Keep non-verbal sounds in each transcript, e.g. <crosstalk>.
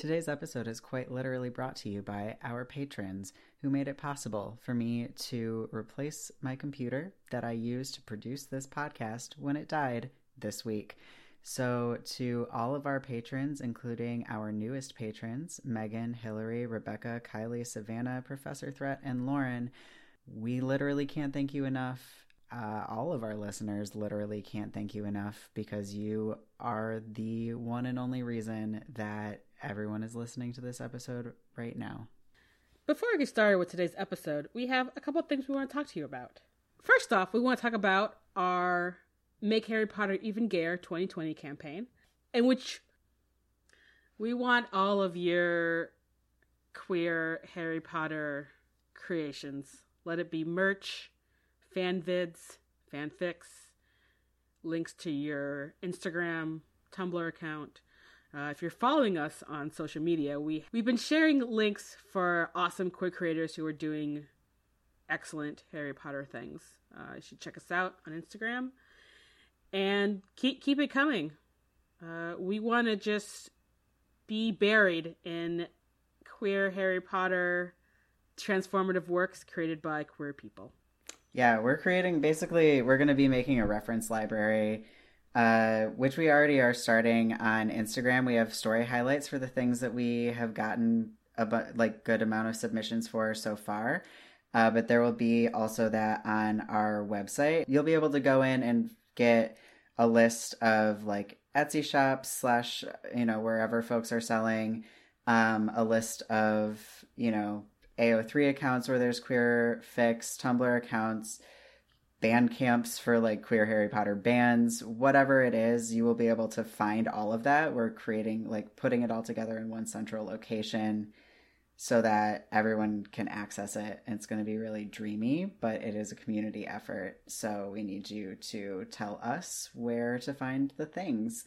Today's episode is quite literally brought to you by our patrons who made it possible for me to replace my computer that I used to produce this podcast when it died this week. So, to all of our patrons, including our newest patrons, Megan, Hillary, Rebecca, Kylie, Savannah, Professor Threat, and Lauren, we literally can't thank you enough. Uh, all of our listeners literally can't thank you enough because you are the one and only reason that everyone is listening to this episode right now. Before we get started with today's episode, we have a couple of things we want to talk to you about. First off, we want to talk about our Make Harry Potter Even Gayer 2020 campaign, in which we want all of your queer Harry Potter creations. Let it be merch, fan vids, fanfics, links to your Instagram, Tumblr account, uh, if you're following us on social media, we we've been sharing links for awesome queer creators who are doing excellent Harry Potter things. Uh, you should check us out on Instagram and keep keep it coming. Uh, we want to just be buried in queer Harry Potter transformative works created by queer people. Yeah, we're creating basically we're going to be making a reference library uh, which we already are starting on Instagram. We have story highlights for the things that we have gotten a bu- like good amount of submissions for so far. Uh, but there will be also that on our website. You'll be able to go in and get a list of like Etsy shops slash you know wherever folks are selling, um, a list of you know AO3 accounts where there's queer fix, Tumblr accounts band camps for like queer Harry Potter bands, whatever it is, you will be able to find all of that. We're creating like putting it all together in one central location so that everyone can access it. And it's going to be really dreamy, but it is a community effort. So we need you to tell us where to find the things.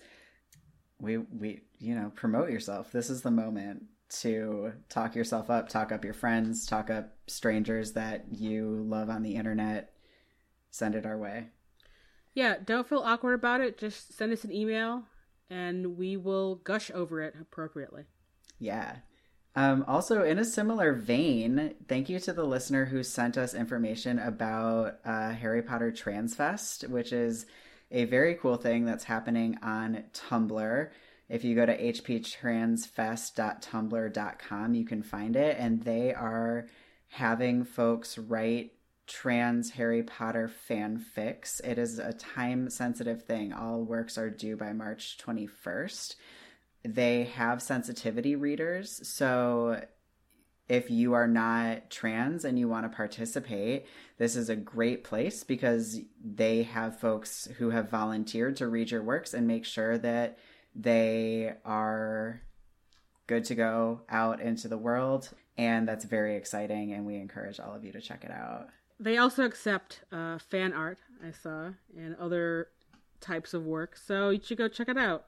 We we you know, promote yourself. This is the moment to talk yourself up, talk up your friends, talk up strangers that you love on the internet send it our way. Yeah, don't feel awkward about it. Just send us an email and we will gush over it appropriately. Yeah. Um, also, in a similar vein, thank you to the listener who sent us information about uh, Harry Potter Transfest, which is a very cool thing that's happening on Tumblr. If you go to hptransfest.tumblr.com, you can find it, and they are having folks write trans Harry Potter fanfics. It is a time sensitive thing. All works are due by March 21st. They have sensitivity readers. So if you are not trans and you want to participate, this is a great place because they have folks who have volunteered to read your works and make sure that they are good to go out into the world. And that's very exciting. And we encourage all of you to check it out. They also accept uh, fan art, I saw, and other types of work. So you should go check it out.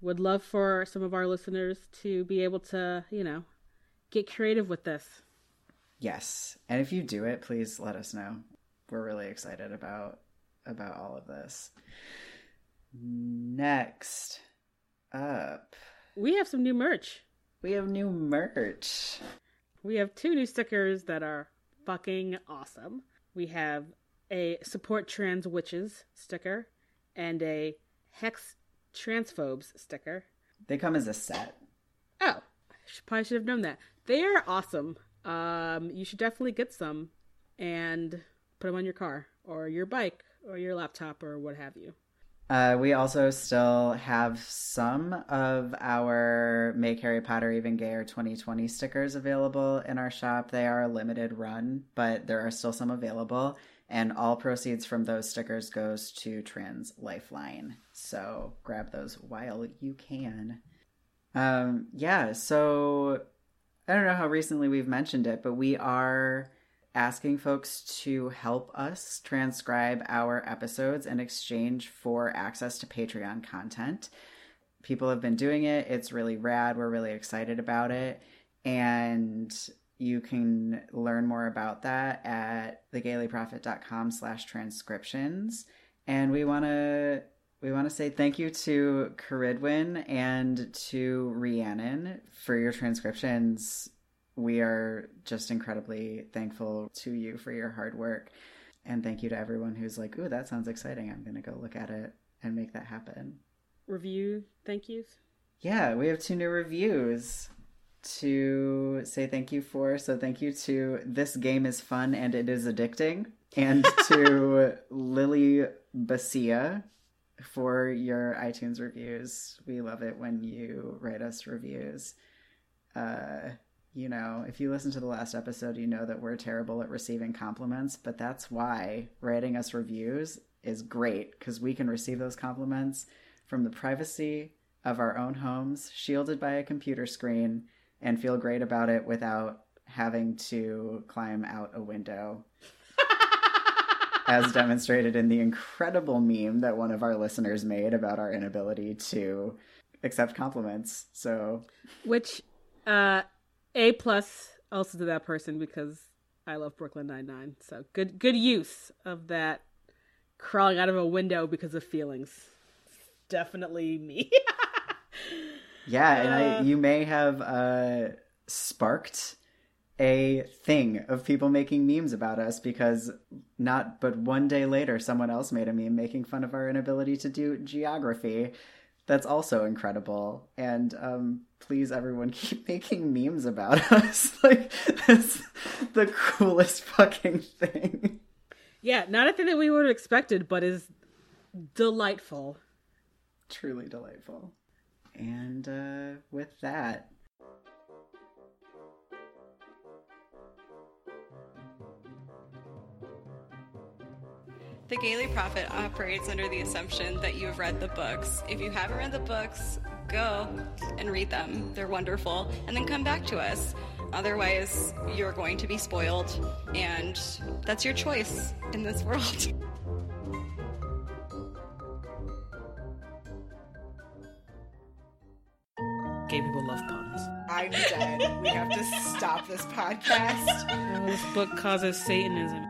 Would love for some of our listeners to be able to, you know, get creative with this. Yes. And if you do it, please let us know. We're really excited about about all of this. Next up, we have some new merch. We have new merch. We have two new stickers that are fucking awesome. We have a support trans witches sticker and a hex transphobes sticker. They come as a set. Oh, I should, probably should have known that. They are awesome. Um, you should definitely get some and put them on your car or your bike or your laptop or what have you. Uh, we also still have some of our Make Harry Potter Even Gayer 2020 stickers available in our shop. They are a limited run, but there are still some available. And all proceeds from those stickers goes to Trans Lifeline. So grab those while you can. Um, yeah, so I don't know how recently we've mentioned it, but we are asking folks to help us transcribe our episodes in exchange for access to Patreon content. People have been doing it. It's really rad. We're really excited about it. And you can learn more about that at thegaylyprophet.com slash transcriptions. And we want to We want to say thank you to Caridwin and to Rhiannon for your transcriptions. We are just incredibly thankful to you for your hard work. And thank you to everyone who's like, ooh, that sounds exciting. I'm going to go look at it and make that happen. Review thank yous? Yeah, we have two new reviews to say thank you for. So thank you to This Game is Fun and It is Addicting, and <laughs> to Lily Basia for your iTunes reviews. We love it when you write us reviews. Uh, you know, if you listen to the last episode, you know that we're terrible at receiving compliments, but that's why writing us reviews is great because we can receive those compliments from the privacy of our own homes, shielded by a computer screen, and feel great about it without having to climb out a window. as demonstrated in the incredible meme that one of our listeners made about our inability to accept compliments. So, which uh A plus also to that person because I love Brooklyn Nine Nine. So good good use of that crawling out of a window because of feelings. Definitely me. <laughs> yeah, and I, you may have uh, sparked a thing of people making memes about us because not but one day later someone else made a meme making fun of our inability to do geography that's also incredible and um, please everyone keep <laughs> making memes about <laughs> us. Like that's the coolest fucking thing. Yeah not a thing that we would have expected but is delightful. Truly delightful. And uh, with that. The Gayly Prophet operates under the assumption that you have read the books. If you haven't read the books, go and read them. They're wonderful. And then come back to us. Otherwise, you're going to be spoiled. And that's your choice in this <laughs> world. Gay people love puns. I'm dead. we have to stop this podcast. This book causes Satanism.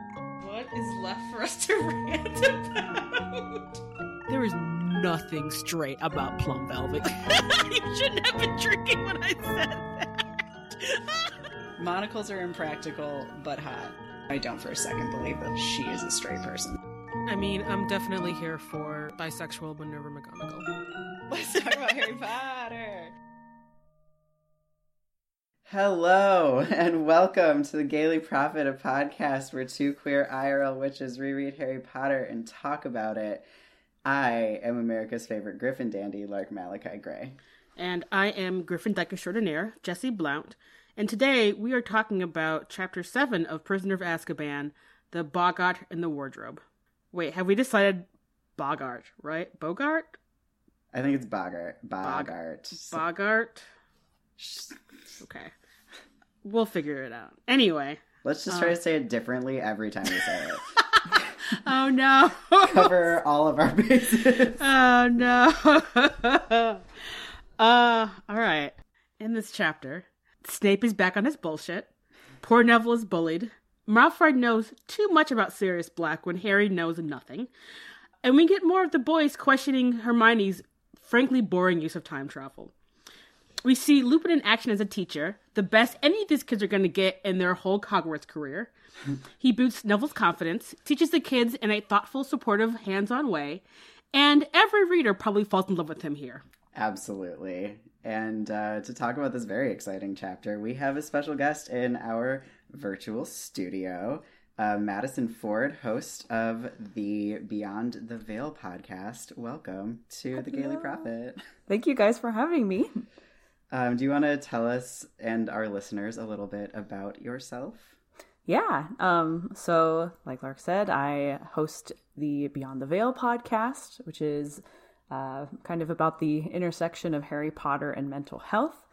What is left for us to rant about? There is nothing straight about Plum Velvet. <laughs> you shouldn't have been drinking when I said that. <laughs> Monocles are impractical, but hot. I don't for a second believe that she is a straight person. I mean, I'm definitely here for bisexual Minerva McGonagall. <laughs> Let's talk about Harry Potter. Hello and welcome to the Gayly Prophet, a podcast where two queer IRL witches reread Harry Potter and talk about it. I am America's favorite Griffin dandy, Lark Malachi Gray. And I am Griffin Decker Extraordinaire, Jesse Blount. And today we are talking about Chapter 7 of Prisoner of Azkaban, The Boggart in the Wardrobe. Wait, have we decided Boggart, right? Boggart? I think it's Boggart. Boggart. Boggart? Okay. We'll figure it out. Anyway. Let's just try uh, to say it differently every time we say it. <laughs> <laughs> oh no. Cover all of our bases. <laughs> Oh no. <laughs> uh all right. In this chapter, Snape is back on his bullshit. Poor Neville is bullied. Malfoy knows too much about Sirius Black when Harry knows nothing. And we get more of the boys questioning Hermione's frankly boring use of time travel we see Lupin in action as a teacher, the best any of these kids are going to get in their whole Hogwarts career. he boosts Neville's confidence, teaches the kids in a thoughtful, supportive, hands on way, and every reader probably falls in love with him here. Absolutely. And uh, to talk about this very exciting chapter, we have a special guest in our virtual studio. Uh, Madison Ford, host of the Beyond the Veil podcast. Welcome to Hello. the Gayly Prophet. Thank you guys for having me. Um, do you want to tell us and our listeners a little bit about yourself? Yeah. Um, so, like Lark said, I host the Beyond the Veil podcast, which is uh, kind of about the intersection of Harry Potter and mental health.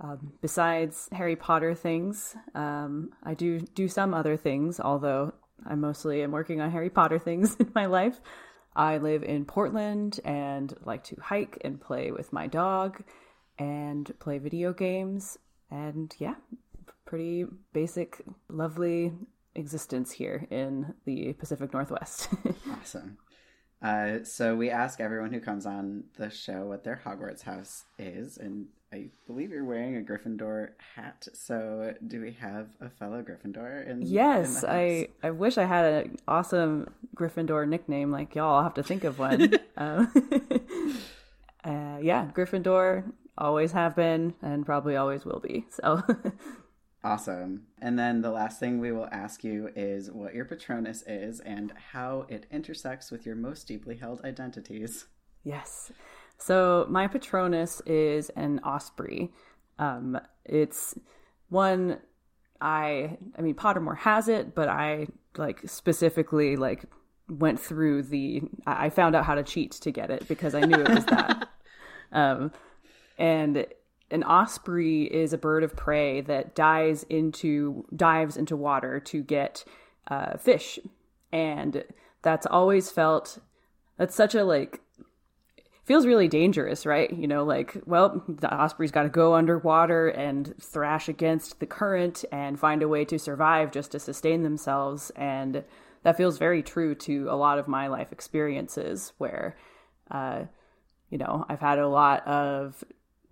Um, besides Harry Potter things, um, I do do some other things, although I mostly am working on Harry Potter things <laughs> in my life. I live in Portland and like to hike and play with my dog and play video games. And yeah, pretty basic, lovely existence here in the Pacific Northwest. <laughs> awesome. Uh, so we ask everyone who comes on the show what their Hogwarts house is, and I believe you're wearing a Gryffindor hat. So do we have a fellow Gryffindor? In, Yes, in the I? I wish I had an awesome Gryffindor nickname like y'all. I'll have to think of one. <laughs> um, <laughs> uh, yeah, Gryffindor always have been and probably always will be. So <laughs> Awesome. And then the last thing we will ask you is what your Patronus is and how it intersects with your most deeply held identities. Yes. So my Patronus is an osprey. Um, it's one I I mean Pottermore has it, but I like specifically like went through the I found out how to cheat to get it because I knew it was that. <laughs> um, and an osprey is a bird of prey that dives into dives into water to get uh, fish, and that's always felt that's such a like feels really dangerous, right? You know, like, well, the osprey's got to go underwater and thrash against the current and find a way to survive just to sustain themselves. And that feels very true to a lot of my life experiences where, uh, you know, I've had a lot of,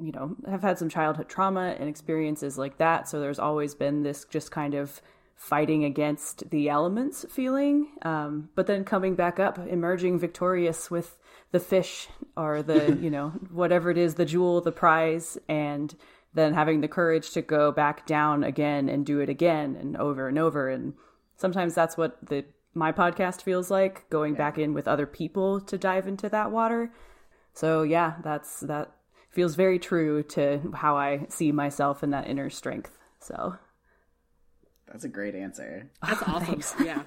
you know, I've had some childhood trauma and experiences like that. So there's always been this just kind of fighting against the elements feeling. Um, but then coming back up, emerging victorious with the fish or the, <laughs> you know, whatever it is, the jewel, the prize, and then having the courage to go back down again and do it again and over and over. And sometimes that's what the my podcast feels like, going back in with other people to dive into that water. So yeah, that's that feels very true to how I see myself in that inner strength. So That's a great answer. That's <laughs> awesome. Yeah.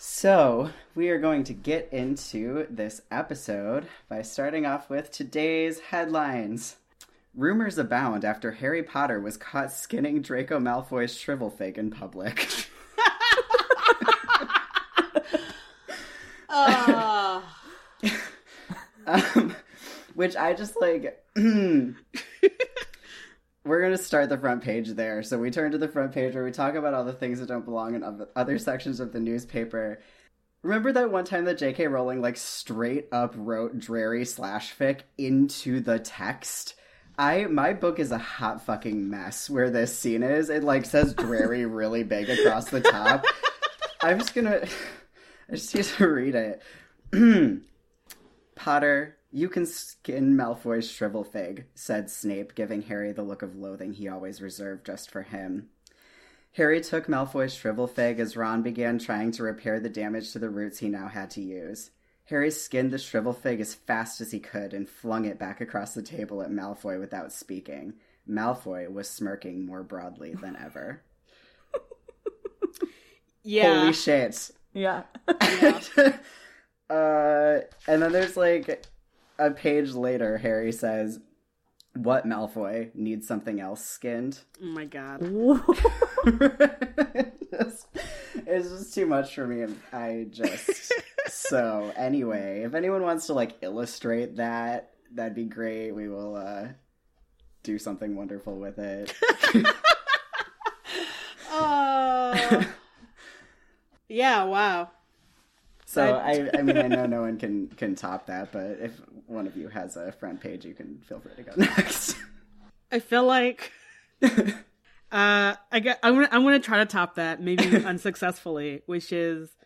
So, we are going to get into this episode by starting off with today's headlines. Rumors abound after Harry Potter was caught skinning Draco Malfoy's shrivelfig in public. <laughs> <laughs> um, which I just like. Hmm. <laughs> we're going to start the front page there. So we turn to the front page where we talk about all the things that don't belong in other sections of the newspaper. Remember that one time that J.K. Rowling like straight up wrote Drarry slash fic into the text? I my book is a hot fucking mess where this scene is. It like says Drarry <laughs> really big across the top. I'm just gonna <laughs> I just need to read it. <clears throat> Potter, you can skin Malfoy's shrivelfig, said Snape, giving Harry the look of loathing he always reserved just for him. Harry took Malfoy's shrivelfig as Ron began trying to repair the damage to the roots he now had to use. Harry skinned the shrivelfig as fast as he could and flung it back across the table at Malfoy without speaking. Malfoy was smirking more broadly than ever. <laughs> Yeah. Holy shit. <laughs> yeah. uh, and then there's like a page later, Harry says, What Malfoy needs something else skinned? oh my god. it's, <laughs> it's just too much for me. I just. <laughs> so, anyway, if anyone wants to like illustrate that, that'd be great. We will uh, do something wonderful with it. <laughs> Oh. yeah. Wow. So I, I mean, I know no one can <laughs> can top that, but if one of you has a front page, you can feel free to go <laughs> next. I feel like. <laughs> Uh, I get. I'm gonna. I'm gonna try to top that, maybe unsuccessfully. Which is,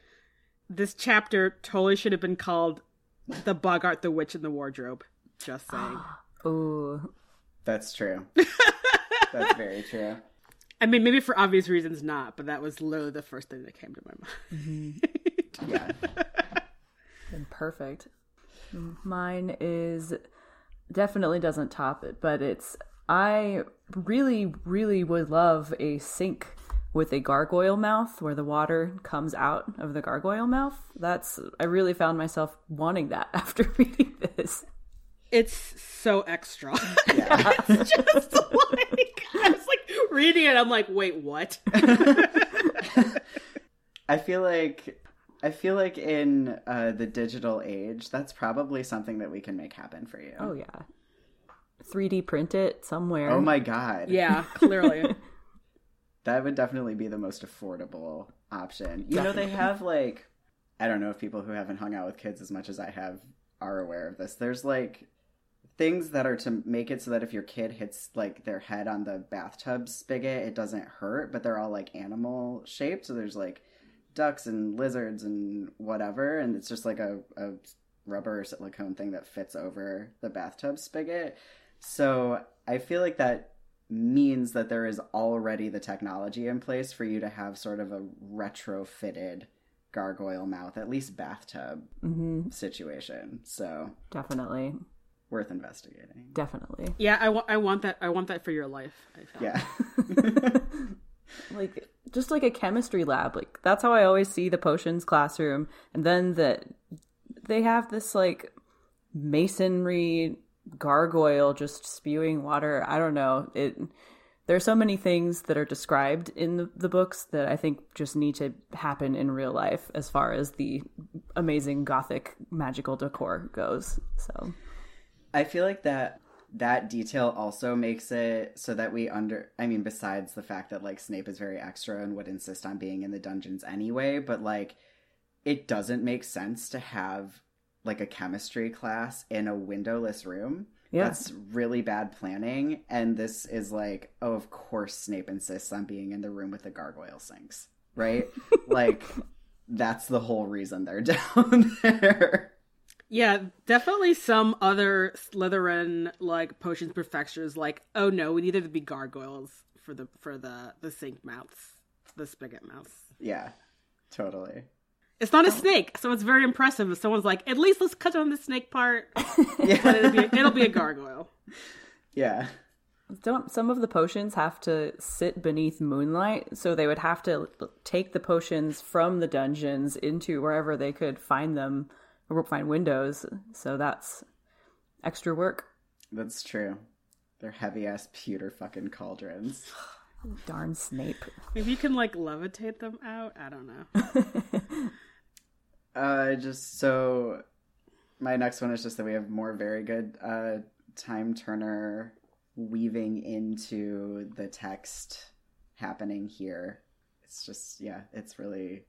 this chapter totally should have been called "The Boggart, the Witch, and the Wardrobe." Just <gasps> saying. Ooh. That's true. That's very true. I mean, maybe for obvious reasons not, but that was literally the first thing that came to my mind. Yeah. <laughs> Been perfect. Mine is definitely doesn't top it, but it's I really, really would love a sink with a gargoyle mouth where the water comes out of the gargoyle mouth. That's I really found myself wanting that <laughs> after reading this. It's so extra. Yeah. <laughs> it's just like I was like reading it. I'm like, wait, what? I feel like I feel like in uh, the digital age, that's probably something that we can make happen for you. Oh yeah. 3D print it somewhere. Oh my god. yeah, <laughs> clearly. That would definitely be the most affordable option. You know, they have like I don't know if people who haven't hung out with kids as much as I have are aware of this. There's like things that are to make it so that if your kid hits like their head on the bathtub spigot, it doesn't hurt, but they're all like animal shaped. So there's like ducks and lizards and whatever, and it's just like a, a rubber or silicone thing that fits over the bathtub spigot. So I feel like that means that there is already the technology in place for you to have sort of a retrofitted gargoyle mouth, at least bathtub hmm situation. So Definitely. worth investigating. Definitely. Yeah, I wa- I want that. I want that for your life. I. Yeah. <laughs> <laughs> like just like a chemistry lab like that's how i always see the potions classroom. And then that they have this like masonry gargoyle just spewing water. I don't know. It There are so many things that are described in the, the books that i think just need to happen in real life as far as the amazing gothic magical decor goes so. I feel like that that detail also makes it so that we under I mean besides the fact that like Snape is very extra and would insist on being in the dungeons anyway, but like it doesn't make sense to have like a chemistry class in a windowless room. Yeah. That's really bad planning and this is like, oh of course Snape insists on being in the room with the gargoyle sinks, right? <laughs> like that's the whole reason they're <laughs> down there. Yeah, definitely some other Slytherin like potions professors like, oh no, we need there to be gargoyles for the for the the sink mouths, the spigot mouths. Yeah. Totally. It's not a oh. snake, so it's very impressive if someone's like, at least let's cut on the snake part, <laughs> Yeah. it'll be, it'll be a gargoyle. yeah. don't some of the potions have to sit beneath moonlight so they would have to take the potions from the dungeons into wherever they could find them or find windows so that's extra work That's true. They're heavy ass pewter fucking cauldrons. <sighs> darn snape Maybe you can like levitate them out. I don't know. <laughs> Uh, just so my next one is just that we have more very good uh time turner weaving into the text happening here. It's just yeah, it's really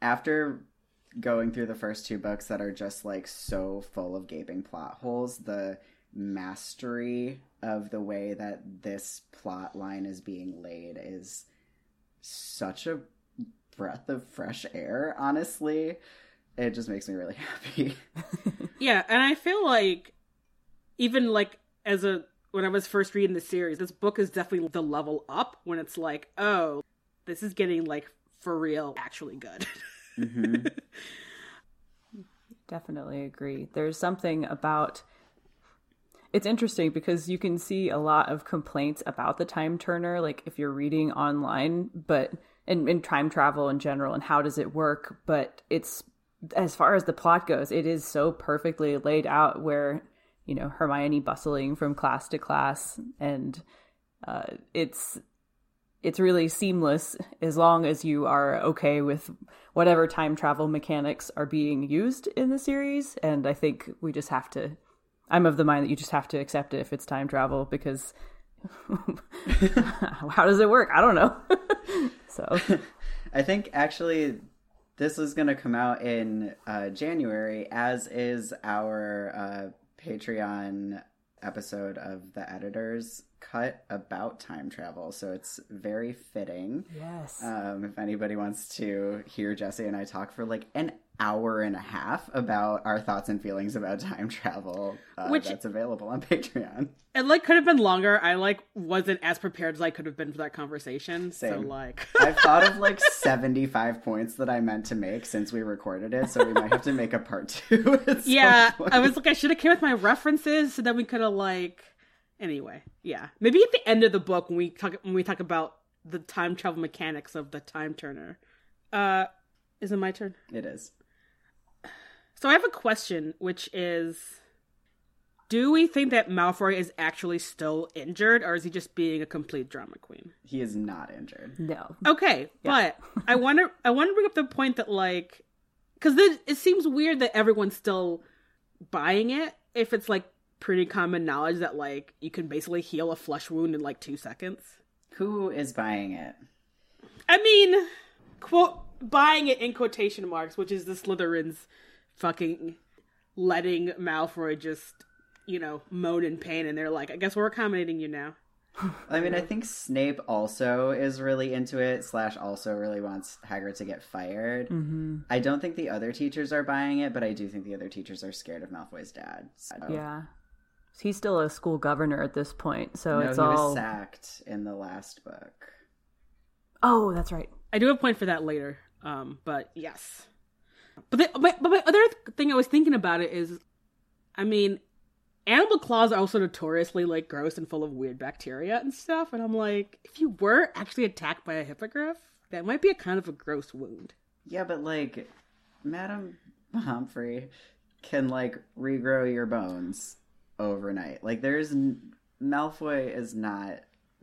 after going through the first two books that are just like so full of gaping plot holes, the mastery of the way that this plot line is being laid is such a breath of fresh air, honestly. It just makes me really <laughs> happy. <laughs> Yeah, and I feel like even like as a when I was first reading the series, this book is definitely the level up when it's like, oh, this is getting like for real actually good. <laughs> hmm <laughs> definitely agree. There's something about it's interesting because you can see a lot of complaints about the time turner like if you're reading online but and time travel in general and how does it work but it's as far as the plot goes it is so perfectly laid out where you know hermione bustling from class to class and uh, it's it's really seamless as long as you are okay with whatever time travel mechanics are being used in the series. And i think we just have to i'm of the mind that you just have to accept it if it's time travel because <laughs> how does it work? I don't know. <laughs> So. I think actually this is going to come out in uh, January, as is our uh, Patreon episode of the editors cut about time travel. So it's very fitting. yes Um, if anybody wants to hear Jesse and I talk for like an hour and a half about our thoughts and feelings about time travel, uh, Which- that's available on Patreon. it like could have been longer. I like wasn't as prepared as I could have been for that conversation. So like <laughs> I've thought of like <laughs> 75 points that I meant to make since we recorded it, so we might have to make a part two. <laughs> Yeah. I was like, I should have came with my references so that we could have like. Anyway, yeah, maybe at the end of the book when we talk when we talk about the time travel mechanics of the time turner. Uh, is it my turn? It is. So I have a question, which is, do we think that Malfoy is actually still injured, or is he just being a complete drama queen? He is not injured. no Okay, but I want to I want to bring up the point that like, because it seems weird that everyone's still buying it if it's like pretty common knowledge that like you can basically heal a flesh wound in like two seconds. Who is buying it? I mean, quote buying it in quotation marks, which is the Slytherins fucking letting Malfoy just, you know, moan in pain, and they're like, I guess we're accommodating you now. <laughs> I mean, I think Snape also is really into it. Slash also really wants Hagrid to get fired. Mm-hmm. I don't think the other teachers are buying it, but I do think the other teachers are scared of Malfoy's dad. So. Yeah. He's still a school governor at this point, so no, it's he all. was sacked in the last book. Oh, that's right. I do have a point for that later, um, but yes. But, the, but, but my other thing I was thinking about it is, I mean, animal claws are also notoriously like gross and full of weird bacteria and stuff. And I'm like, if you were actually attacked by a hippogriff, that might be a kind of a gross wound. Yeah, but like, Madam Pomfrey can like regrow your bones overnight. Like, there's n- Malfoy is not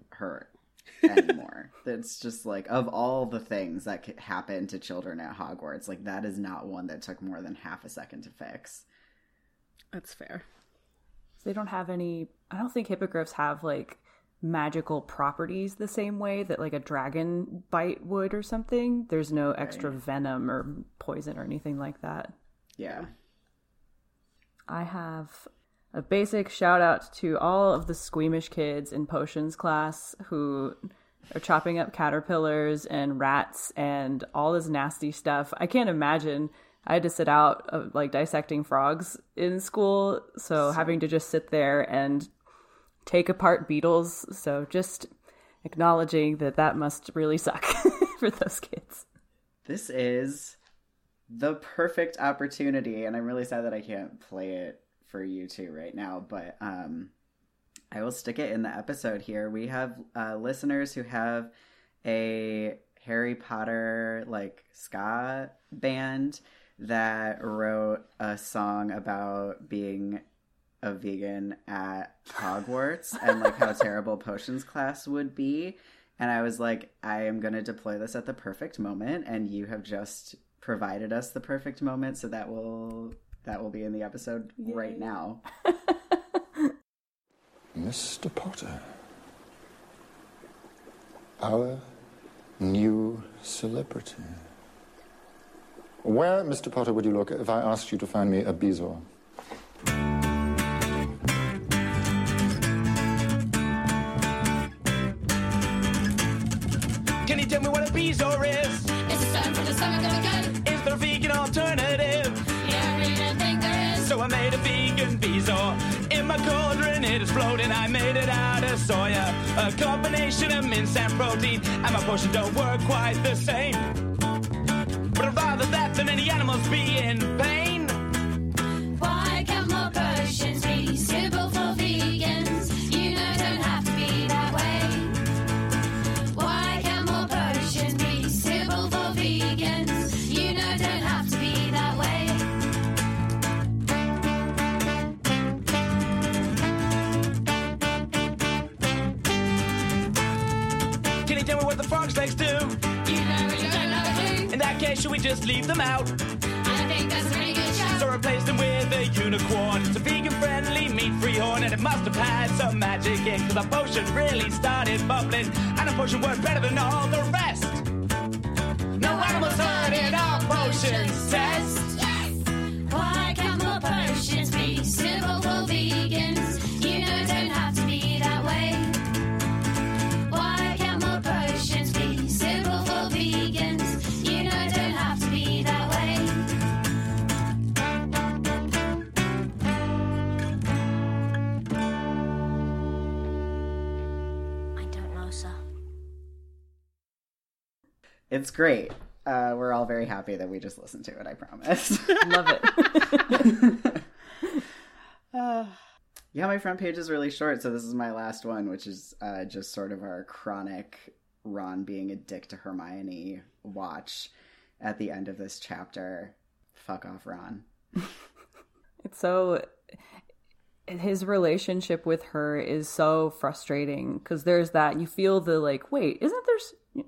hurt <laughs> anymore. That's just like of all the things that could happen to children at Hogwarts, like that is not one that took more than half a second to fix. That's fair. They don't have any. I don't think hippogriffs have like magical properties the same way that like a dragon bite would or something. There's no extra venom or poison or anything like that. Yeah. I have a basic shout out to all of the squeamish kids in potions class who are chopping up caterpillars and rats and all this nasty stuff. I can't imagine. I had to sit out of like dissecting frogs in school, so, having to just sit there and take apart beetles. So just acknowledging that that must really suck <laughs> for those kids. This is the perfect opportunity, and I'm really sad that I can't play it for you two right now, but um, I will stick it in the episode here. We have uh, listeners who have a Harry Potter like ska band that wrote a song about being a vegan at Hogwarts and like how <laughs> terrible potions class would be. And I was like, I am going to deploy this at the perfect moment, and you have just provided us the perfect moment, so that will that will be in the episode right now. <laughs> Mr. Potter, our new celebrity. Where, Mr. Potter, would you look if I asked you to find me a Bezoar? Can you tell me what a Bezoar is? Exploded. I made it out of soya. A combination of mince and protein. And my potion don't work quite the same. But I'd rather that than any animals be in pain. Just leave them out? I think that's a really good shout. So replace them with a unicorn. It's a vegan friendly, meat free horn, and it must have had some magic in, cause the potion really started bubbling, and the potion worked better than all the rest. No animals hurt in our potions test. It's great. Uh, we're all very happy that we just listened to it, I promise. Love it. <laughs> yeah, my front page is really short, so this is my last one, which is uh, just sort of our chronic Ron being a dick to Hermione watch at the end of this chapter. Fuck off, Ron. <laughs> It's so his relationship with her is so frustrating because there's that you feel the like wait isn't there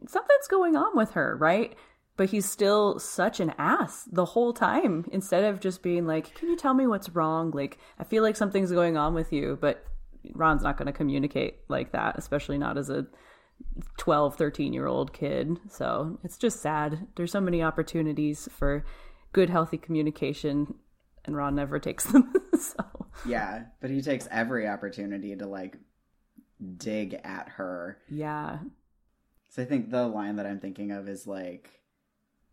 something's going on with her right but he's still such an ass the whole time instead of just being like can you tell me what's wrong like i feel like something's going on with you but ron's not going to communicate like that especially not as a 12, 13 year old kid. So it's just sad. There's so many opportunities for good, healthy communication, and Ron never <laughs> takes them. so Yeah, but he takes every opportunity to like dig at her. yeah, So I think the line that I'm thinking of is like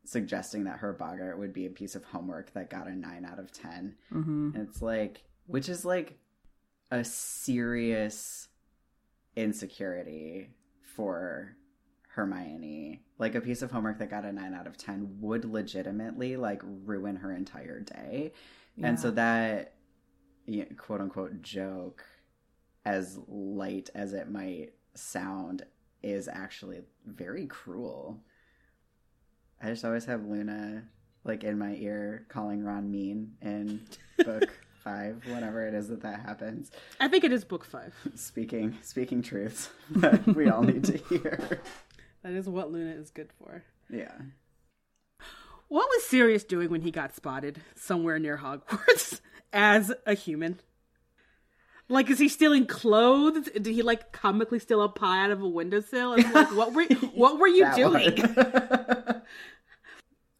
suggesting that her boggart would be a piece of homework that got a 9 out of 10. hmm And it's like, which is like a serious insecurity for Hermione. Like a piece of homework that got a 9 out of 10 would legitimately like ruin her entire day. And so that you know, quote unquote joke, as light as it might sound, is actually very cruel. I just always have Luna like in my ear calling Ron mean in <laughs> book five, whenever it is that that happens. I think it is book five. Speaking speaking truths <laughs> that we all need to hear. That is what Luna is good for. Yeah. What was Sirius doing when he got spotted somewhere near Hogwarts <laughs> as a human? Like, is he stealing clothes? Did he like comically steal a pie out of a windowsill? And, like, what were <laughs> what were you doing? <laughs>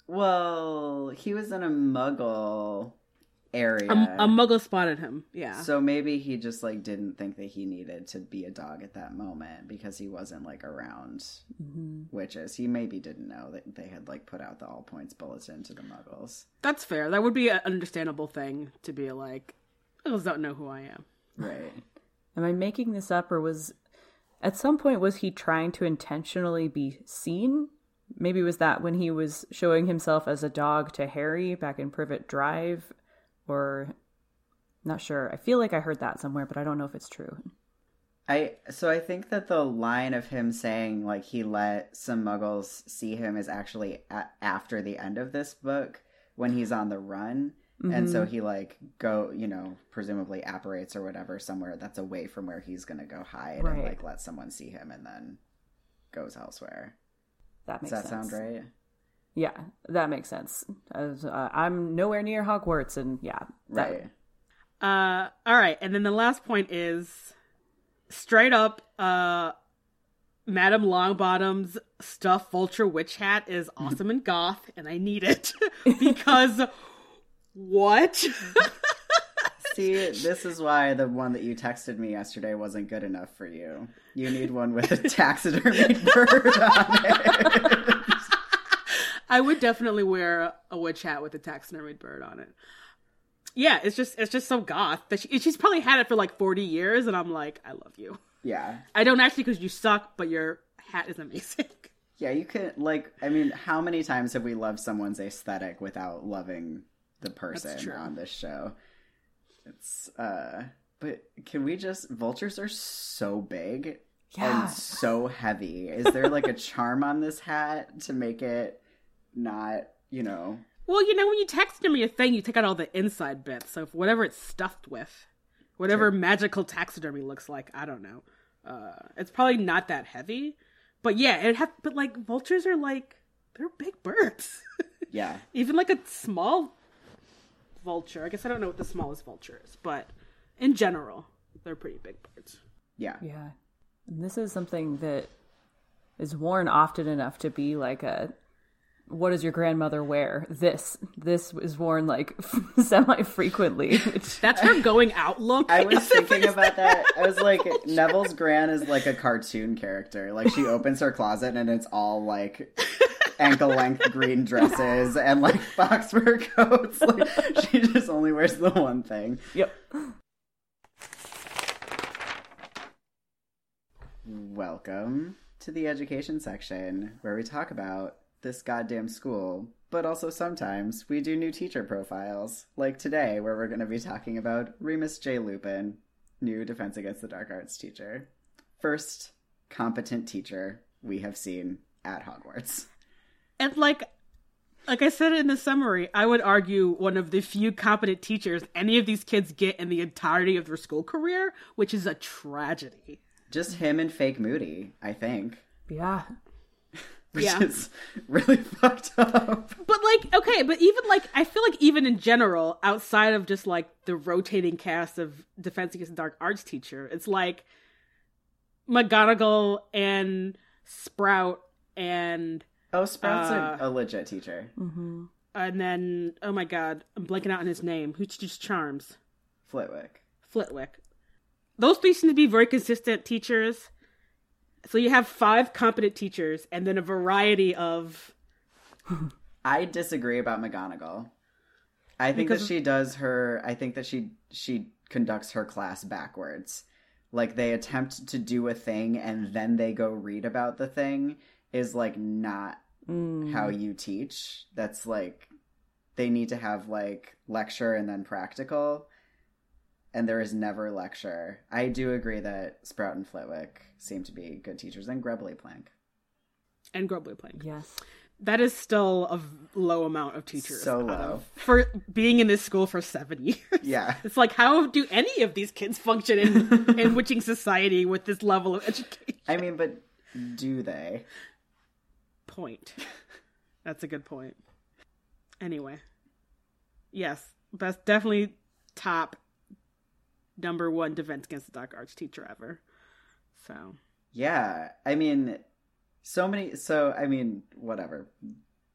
well, he was in a muggle area. A, a muggle spotted him. Yeah. So maybe he just like didn't think that he needed to be a dog at that moment because he wasn't like around mm-hmm. witches. He maybe didn't know that they had like put out the all points bulletin to the muggles. That's fair. That would be an understandable thing to be like, muggles don't know who I am. Right. Am I making this up, or was at some point was he trying to intentionally be seen? Maybe was that when he was showing himself as a dog to Harry back in Privet Drive, or not sure. I feel like I heard that somewhere, but I don't know if it's true. I so I think that the line of him saying like he let some muggles see him is actually a- after the end of this book when he's on the run. And so he like go, you know, presumably apparates or whatever somewhere that's away from where he's going to go hide and like let someone see him and then goes elsewhere. That Does makes that sense. sound right? Yeah, that makes sense. As, uh, I'm nowhere near Hogwarts, and yeah, that, Right. Uh, all right, and then the last point is straight up. Uh, Madame Longbottom's stuffed vulture witch hat is <laughs> awesome and goth, and I need it <laughs> because what? <laughs> See, this is why the one that you texted me yesterday wasn't good enough for you. You need one with a taxidermied <laughs> bird on it. I would definitely wear a witch hat with a taxidermied bird on it. Yeah, it's just it's just so goth that she, she's probably had it for like forty years, and I'm like, I love you. Yeah. I don't actually because you suck, but your hat is amazing. Yeah, you could like I mean, how many times have we loved someone's aesthetic without loving the person on this show? It's uh but can we just vultures are so big Yeah. and so heavy. Is there like a charm on this hat to make it not, you know, Well, you know, when you taxidermy a thing, you take out all the inside bits. So if whatever it's stuffed with, whatever magical taxidermy looks like, I don't know. Uh, it's probably not that heavy, but yeah, it have. But like vultures are like they're big birds. <laughs> yeah. Even like a small vulture. I guess I don't know what the smallest vulture is, but in general, they're pretty big birds. Yeah. yeah. And this is something that is worn often enough to be like a what does your grandmother wear? This this is worn like <laughs> semi frequently. <laughs> That's her going out look. I was <laughs> thinking about that. I was like, Neville's Gran is like a cartoon character. Like she opens her closet and it's all like ankle length green dresses and like fox fur coats. <laughs> Like she just only wears the one thing. yep. Welcome to the education section where we talk about this goddamn school, but also sometimes we do new teacher profiles. Like today, where we're going to be talking about Remus J. Lupin, new Defense Against the Dark Arts teacher. First competent teacher we have seen at Hogwarts. And like like I said in the summary, I would argue one of the few competent teachers any of these kids get in the entirety of their school career, which is a tragedy. Just him and Fake Moody, I think. Yeah. <laughs> Which Yeah. is really <laughs> fucked up. But like, okay, but even like I feel like even in general, outside of just like the rotating cast of Defense Against the Dark Arts teacher, it's like McGonagall and Sprout and Oh, Sprout's Uh, a, a legit teacher. Mm-hmm. and then oh my god, I'm blanking out on his name. Who teaches charms? Flitwick. Flitwick. Those three seem to be very consistent teachers. So you have five competent teachers and then a variety of I disagree about McGonagall. I think Because- that she does her. I think that she she conducts her class backwards. Like they attempt to do a thing and then they go read about the thing is like not how mm. you teach. That's like they need to have like lecture and then practical. And there is never lecture. I do agree that Sprout and Flitwick seem to be good teachers, and Grubbly Plank. and Grubbly Plank. Yes. That is still a low amount of teachers. So low. of- for being in this school for seven <laughs> years. Yeah. It's like, how do any of these kids function in, in <laughs> witching society with this level of education? I mean, but do they? Point. <laughs> That's a good point. Anyway. Yes, best definitely top number one defense against the dark arts teacher ever. So Yeah, I mean, so many. So I mean, whatever.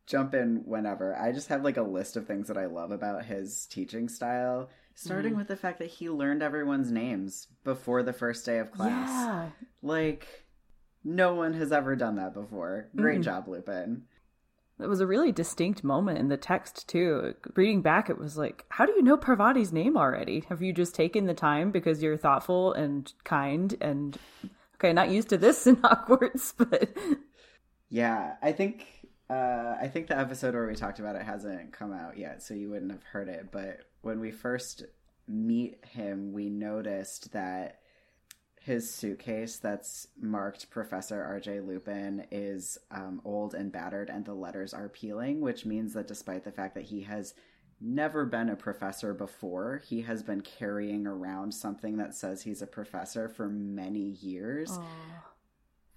Jump in whenever. I just have like a list of things that I love about his teaching style. Starting mm-hmm. with the fact that he learned everyone's names before the first day of class. Yeah. Like, no one has ever done that before. Great Mm-mm. job, Lupin. It was a really distinct moment in the text too. Reading back, it was like, how do you know Parvati's name already? Have you just taken the time because you're thoughtful and kind and okay, not used to this <laughs> in Hogwarts, but Yeah, I think uh, I think the episode where we talked about it hasn't come out yet, so you wouldn't have heard it. But when we first meet him, we noticed that his suitcase that's marked Professor R.J. Lupin is um, old and battered, and the letters are peeling, which means that despite the fact that he has never been a professor before, he has been carrying around something that says he's a professor for many years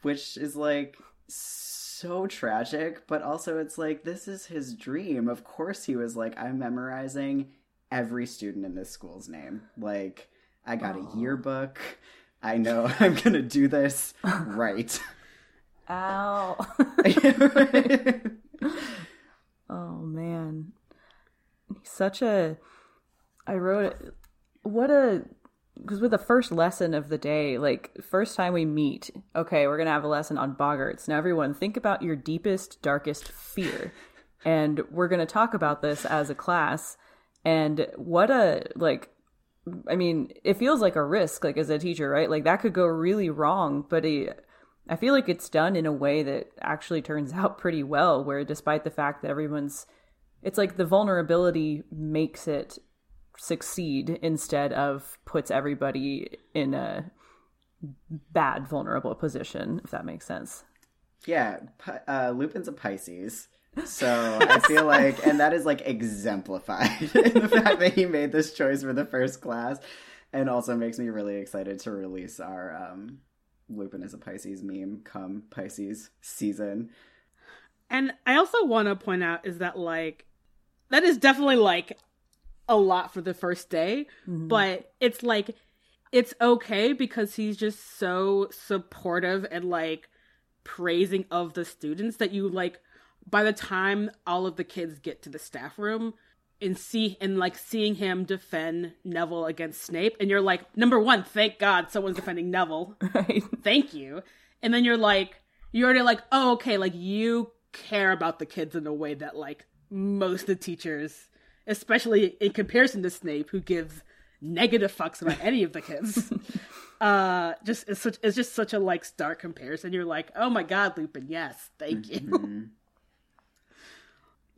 which is like so tragic, but also it's like this is his dream. Of course, he was like, I'm memorizing every student in this school's name. Like, I got a yearbook. I know <laughs> I'm gonna do this right. ow. <laughs> oh man. He's such a I wrote it what a because with the first lesson of the day, like first time we meet, okay, we're gonna have a lesson on boggarts. Now, everyone, think about your deepest, darkest fear, and we're gonna talk about this as a class. And what a like, I mean, it feels like a risk, like as a teacher, right? Like that could go really wrong, but it, I feel like it's done in a way that actually turns <laughs> out pretty well. Where despite the fact that everyone's, it's like the vulnerability makes it succeed instead of puts everybody in a bad vulnerable position if that makes sense yeah, uh, Lupin's a Pisces. So I feel like, and that is like exemplified <laughs> in the fact that he made this choice for the first class, and also makes me really excited to release our um, Lupin is a Pisces meme come Pisces season. And I also want to point out is that like that is definitely like a lot for the first day, but it's like it's okay because he's just so supportive and like praising of the students that you like by the time all of the kids get to the staff room and see and like seeing him defend Neville against Snape and you're like number 1 thank god someone's defending Neville <laughs> right thank you. And then you're like, you're already like, oh, okay, like you care about the kids in a way that like most of the teachers, especially in comparison to Snape, who gives negative fucks about any of the kids. <laughs> uh, just it's such it's just such a like stark comparison. You're like, oh my god, Lupin, yes, thank you.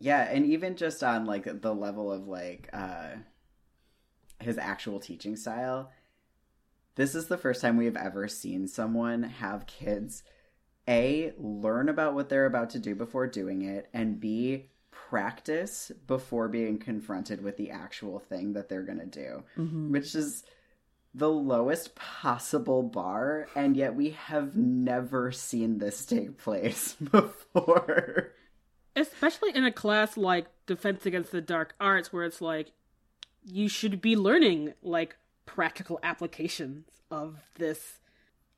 Yeah, and even just on like the level of like uh his actual teaching style, this is the first time we have ever seen someone have kids A learn about what they're about to do before doing it and B practice before being confronted with the actual thing that they're going to do, which is the lowest possible bar and yet we have never seen this take place <laughs> before. Especially in a class like defense against the dark arts where it's like you should be learning like practical applications of this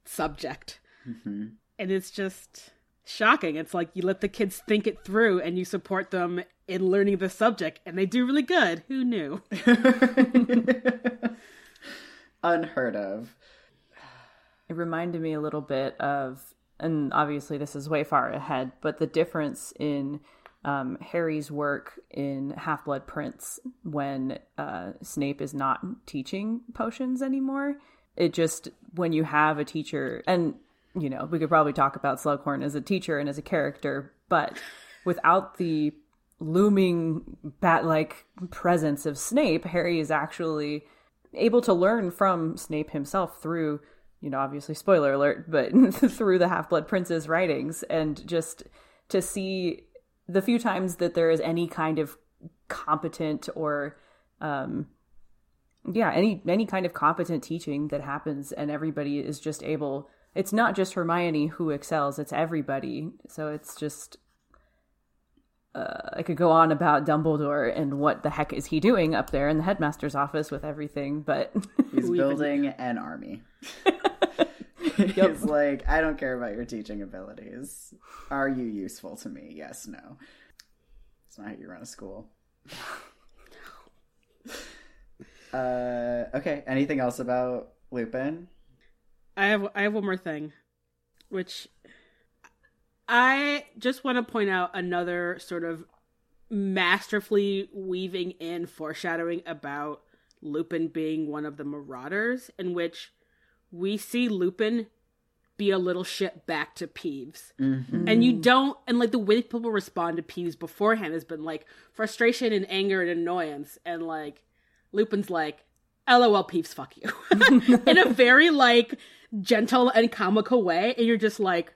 subject. Mhm. And it's just shocking. It's like you let the kids think it through and you support them in learning the subject, and they do really good. Who knew? <laughs> <laughs> Unheard of. It reminded me a little bit of, and obviously this is way far ahead, but the difference in um, Harry's work in Half Blood Prince when uh, Snape is not teaching potions anymore. It just, when you have a teacher, and you know, we could probably talk about Slughorn as a teacher and as a character, but without the looming bat like presence of Snape, Harry is actually able to learn from Snape himself through, you know, obviously spoiler alert, but <laughs> through the Half Blood Prince's writings and just to see the few times that there is any kind of competent or um yeah, any any kind of competent teaching that happens and everybody is just able it's not just Hermione who excels, it's everybody. So it's just uh, I could go on about Dumbledore and what the heck is he doing up there in the headmaster's office with everything, but <laughs> He's building an army. <laughs> <laughs> He's like, I don't care about your teaching abilities. Are you useful to me? Yes, no. It's not how you run a school. <laughs> uh, okay. Anything else about Lupin? I have I have one more thing, which I just want to point out another sort of masterfully weaving in foreshadowing about Lupin being one of the Marauders, in which we see Lupin be a little shit back to Peeves. Mm-hmm. And you don't, and like the way people respond to Peeves beforehand has been like frustration and anger and annoyance. And like Lupin's like, LOL, Peeves, fuck you. <laughs> in a very like gentle and comical way. And you're just like,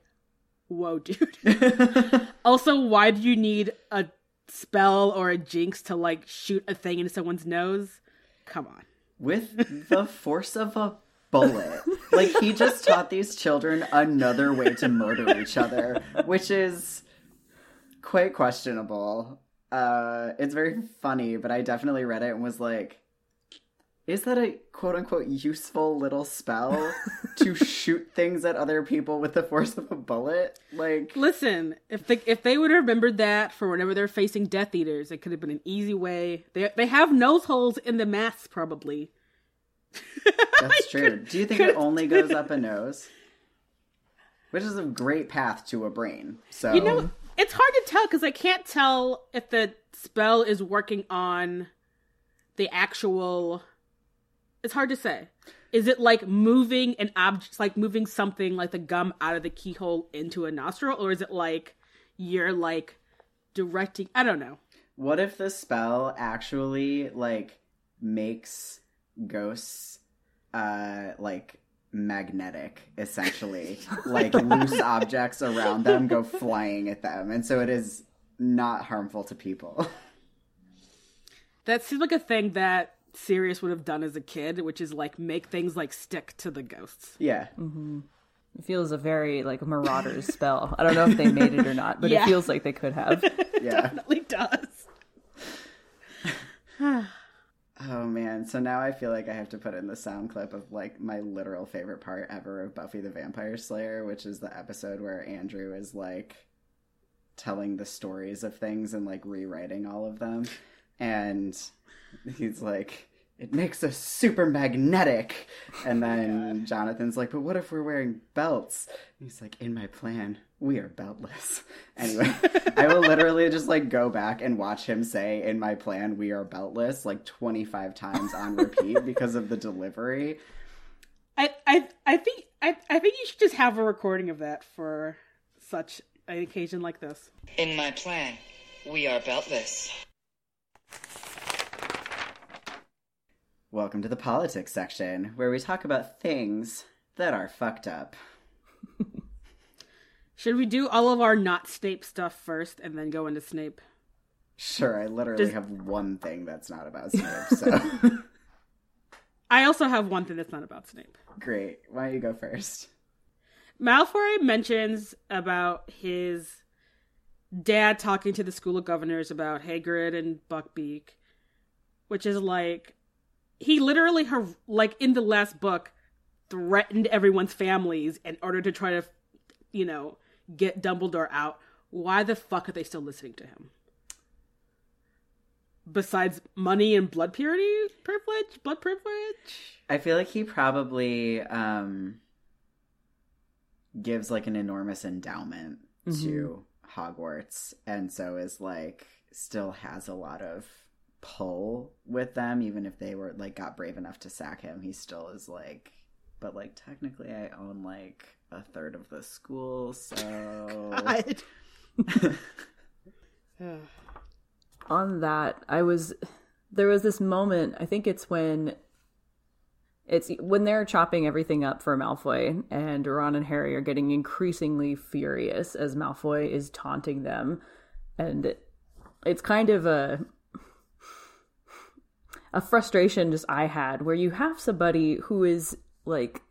whoa, dude. <laughs> also, why do you need a spell or a jinx to like shoot a thing into someone's nose? Come on. With the force of a bullet. <laughs> like, he just taught these children another way to murder each other, which is quite questionable. Uh, it's very funny, but I definitely read it and was like, is that a quote unquote useful little spell to <laughs> shoot things at other people with the force of a bullet? Like, Listen, if they if they would have remembered that for whenever they're facing Death Eaters, it could have been an easy way. They they have nose holes in the masks, probably. <laughs> that's true. Do you think it only goes up a nose? Which is a great path to a brain. So You know, it's hard to tell because I can't tell if the spell is working on the actual. It's hard to say. Is it like moving an object, like moving something like the gum out of the keyhole into a nostril, or is it like you're like directing? I don't know. What if the spell actually like makes ghosts uh like magnetic essentially <laughs> like loose objects around them go flying at them and so it is not harmful to people <laughs> That seems like a thing that Sirius would have done as a kid, which is like make things like stick to the ghosts. yeah it feels a very like Marauders <laughs> spell. I don't know if they made it or not, but Yeah. it feels like they could have. yeah Definitely does. Oh man. So now i feel like i have to put in the sound clip of like my literal favorite part ever of buffy the vampire slayer which is the episode where andrew is like telling the stories of things and like rewriting all of them. And he's like it makes us super magnetic and then jonathan's like but what if we're wearing belts? And he's like in my plan we are beltless. <laughs> Anyway i will literally just like go back and watch him say in my plan we are beltless like 25 times on repeat <laughs> because of the delivery. I, I, I think I, I think you should just have a recording of that for such an occasion like this. In my plan, we are beltless. Welcome to the politics section where we talk about things that are fucked up <laughs> Should we do all of our not Snape stuff first and then go into Snape? Sure, I literally Does- have one thing that's not about <laughs> Snape, so <laughs> I also have one thing that's not about Snape. great. Why don't you go first? Malfoy mentions about his dad talking to the school of governors about Hagrid and Buckbeak, which is like he literally like in the last book threatened everyone's families in order to try to, you know, get Dumbledore out. Why the fuck are they still listening to him? Besides money and blood purity privilege, blood privilege. I feel like he probably um gives like an enormous endowment to Hogwarts and so is like still has a lot of pull with them even if they were like got brave enough to sack him he still is like but like technically I own like a third of the school so <laughs> <laughs> <sighs> on that, I was there was this moment, I think it's when it's when they're chopping everything up for Malfoy and Ron and Harry are getting increasingly furious as Malfoy is taunting them and it's kind of a a frustration just I had where you have somebody who is like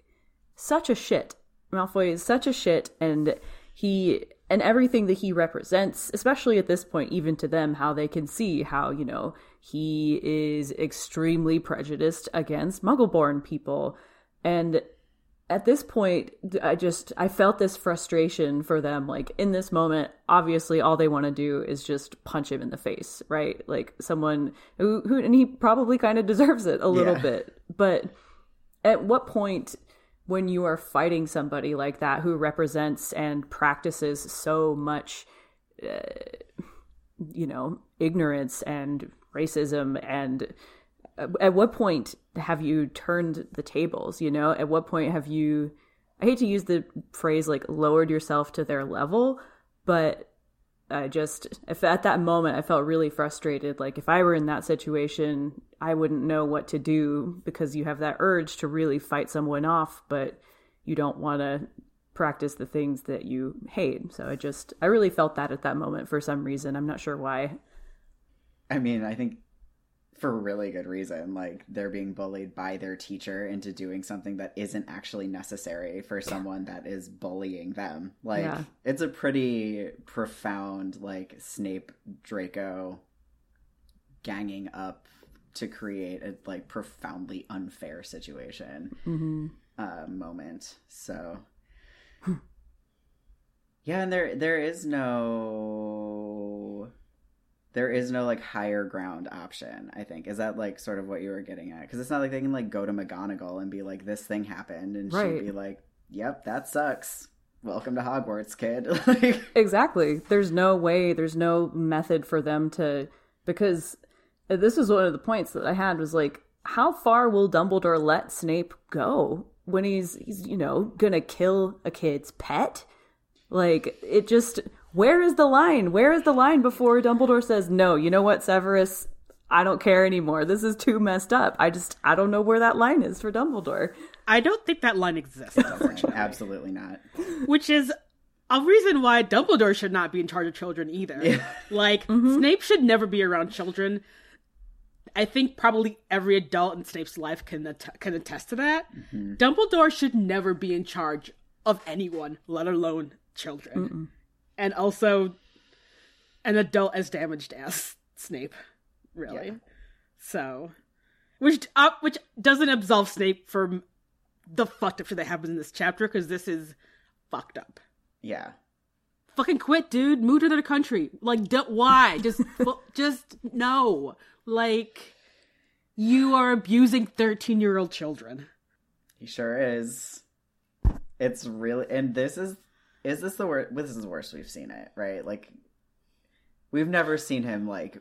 such a shit. Malfoy is such a shit and he and everything that he represents, especially at this point, even to them, how they can see how, you know, he is extremely prejudiced against Muggleborn people. And at this point, I just, I felt this frustration for them. Like, in this moment, obviously, all they want to do is just punch him in the face, right? Like, someone who, who and he probably kind of deserves it a little Yeah. bit. But at what point when you are fighting somebody like that who represents and practices so much uh, you know ignorance and racism and Uh, at what point have you turned the tables you know at what point have you i hate to use the phrase like lowered yourself to their level but I just, if at that moment I felt really frustrated, like if I were in that situation, I wouldn't know what to do because you have that urge to really fight someone off, but you don't want to practice the things that you hate. So I just, I really felt that at that moment for some reason. I'm not sure why. I mean, I think for really good reason. Like they're being bullied by their teacher into doing something that isn't actually necessary for someone that is bullying them. Like Yeah. it's a pretty profound like Snape Draco ganging up to create a like profoundly unfair situation Mm-hmm. uh, moment. So yeah, and there there is no there is no like higher ground option. I think is that like sort of what you were getting at because it's not like they can like go to McGonagall and be like this thing happened and Right. she'd be like, "Yep, that sucks. Welcome to Hogwarts, kid." <laughs> like, Exactly. There's no way, there's no method for them to because this was one of the points that I had was like how far will Dumbledore let Snape go when he's he's you know going to kill a kid's pet? Like it just where is the line? Where is the line before Dumbledore says no, you know what Severus I don't care anymore. This is too messed up. I just I don't know where that line is for Dumbledore. I don't think that line exists, <laughs> absolutely not. which is a reason why Dumbledore should not be in charge of children either. Like <laughs> mm-hmm. Snape should never be around children. I think probably every adult in Snape's life can att- can attest to that. Mm-hmm. Dumbledore should never be in charge of anyone, let alone children. And also an adult as damaged as Snape, really. So, which uh, which doesn't absolve Snape from the fucked up shit that happens in this chapter because this is fucked up. Yeah. Fucking quit, dude. Move to another country. Like, d- why? Just, <laughs> fu- just no. Like, you are abusing thirteen-year-old children. He sure is. It's really, and this is, is this the worst? This is the worst we've seen it, right? Like, we've never seen him like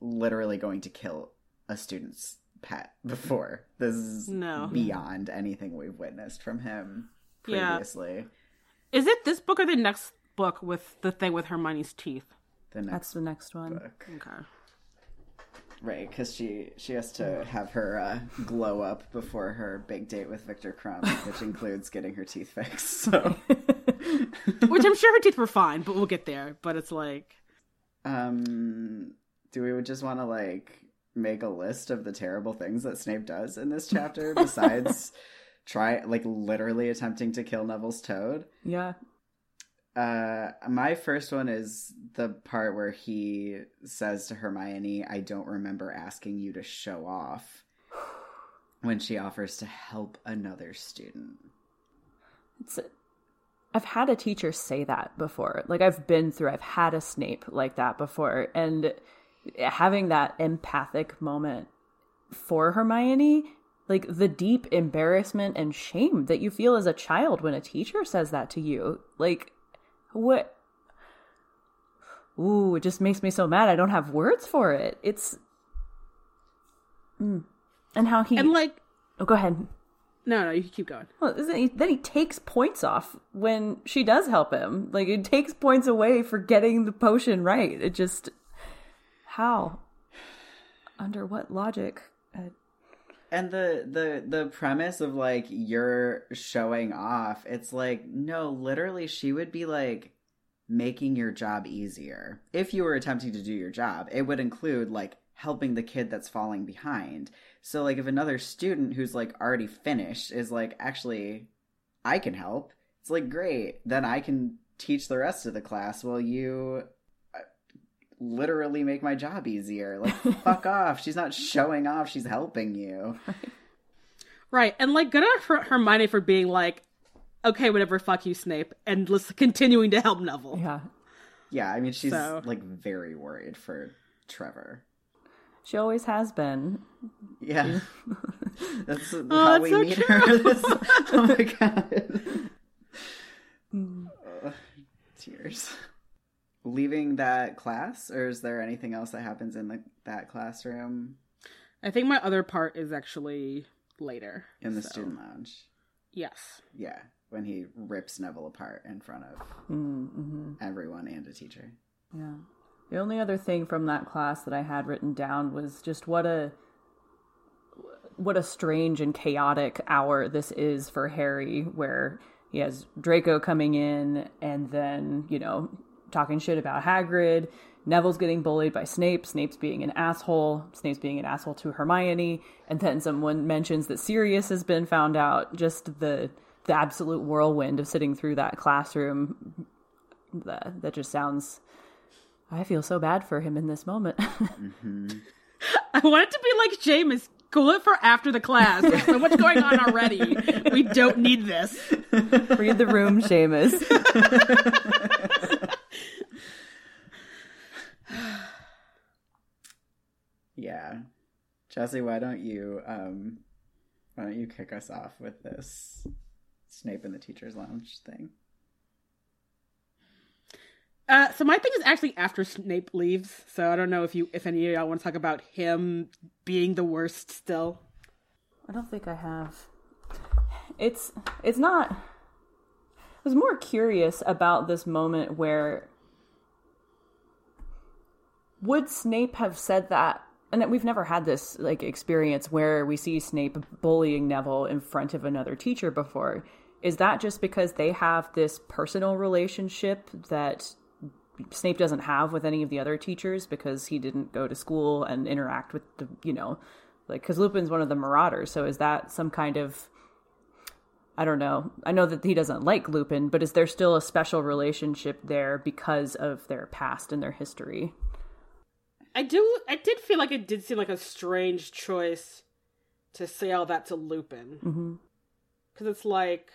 literally going to kill a student's pet <laughs> before. This is No. beyond anything we've witnessed from him Yeah. previously. Is it this book or the next book with the thing with Hermione's teeth? The next That's the next one. book, Okay. right? Because she she has to have her uh, glow up before her big date with Viktor Krum, which includes getting her teeth fixed. So. <laughs> <laughs> Which I'm sure her teeth were fine, but we'll get there. But it's like, Um, do we just want to like make a list of the terrible things that Snape does in this chapter <laughs> besides try like literally attempting to kill Neville's toad? Yeah. Uh, my first one is the part where he says to Hermione, "I don't remember asking you to show off." when she offers to help another student. It's I've had a teacher say that before. Like I've been through I've had a Snape like that before and having that empathic moment for Hermione, like the deep embarrassment and shame that you feel as a child when a teacher says that to you. Like what Ooh, it just makes me so mad. I don't have words for it. It's Mm. and how he And like, Oh, go ahead. No, no, you can keep going. Well, isn't he, then he takes points off when she does help him. Like it takes points away for getting the potion right. It just how under what logic? Uh, And the the the premise of like you're showing off, it's like no, literally she would be like making your job easier. If you were attempting to do your job, it would include like helping the kid that's falling behind. So like if another student who's like already finished is like actually I can help. It's like great. Then I can teach the rest of the class while you uh, literally make my job easier. Like <laughs> fuck off. She's not showing off, she's helping you. Right, and like good on Her- Hermione for being like, okay, whatever, fuck you, Snape, and lis- continuing to help Neville. yeah. Yeah, I mean she's So- like very worried for Trevor. She always has been. Yeah. <laughs> That's <laughs> how that's we so meet her. <laughs> This- oh my god. Ugh, tears. Leaving that class, or is there anything else that happens in the, that classroom I think my other part is actually later. in the so- student lounge? Yes. Yeah, when he rips Neville apart in front of Mm-hmm. everyone and a teacher. Yeah. The only other thing from that class that I had written down was just what a what a strange and chaotic hour this is for Harry where he has Draco coming in and then, you know, talking shit about Hagrid, Neville's getting bullied by Snape, Snape's being an asshole, Snape's being an asshole to Hermione, and then someone mentions that Sirius has been found out. Just the the absolute whirlwind of sitting through that classroom. That, that just sounds I feel so bad for him in this moment. <laughs> I want it to be like Seamus. Cool it for after the class. There's so much going on already. We don't need this. Read the room, Seamus. <laughs> Yeah. Jesse, why don't you um why don't you kick us off with this Snape in the teacher's lounge thing? Uh, so my thing is actually after Snape leaves. So I don't know if you, if any of y'all want to talk about him being the worst still. I don't think I have. It's it's not. I was more curious about this moment where would Snape have said that? And we've never had this like experience where we see Snape bullying Neville in front of another teacher before. Is that just because they have this personal relationship that Snape doesn't have with any of the other teachers because he didn't go to school and interact with the, you know, like because Lupin's one of the Marauders. So is that some kind of I don't know. I know that he doesn't like Lupin, but is there still a special relationship there because of their past and their history? I do. I did feel like it did seem like a strange choice to say all that to Lupin, Mm-hmm. because it's like,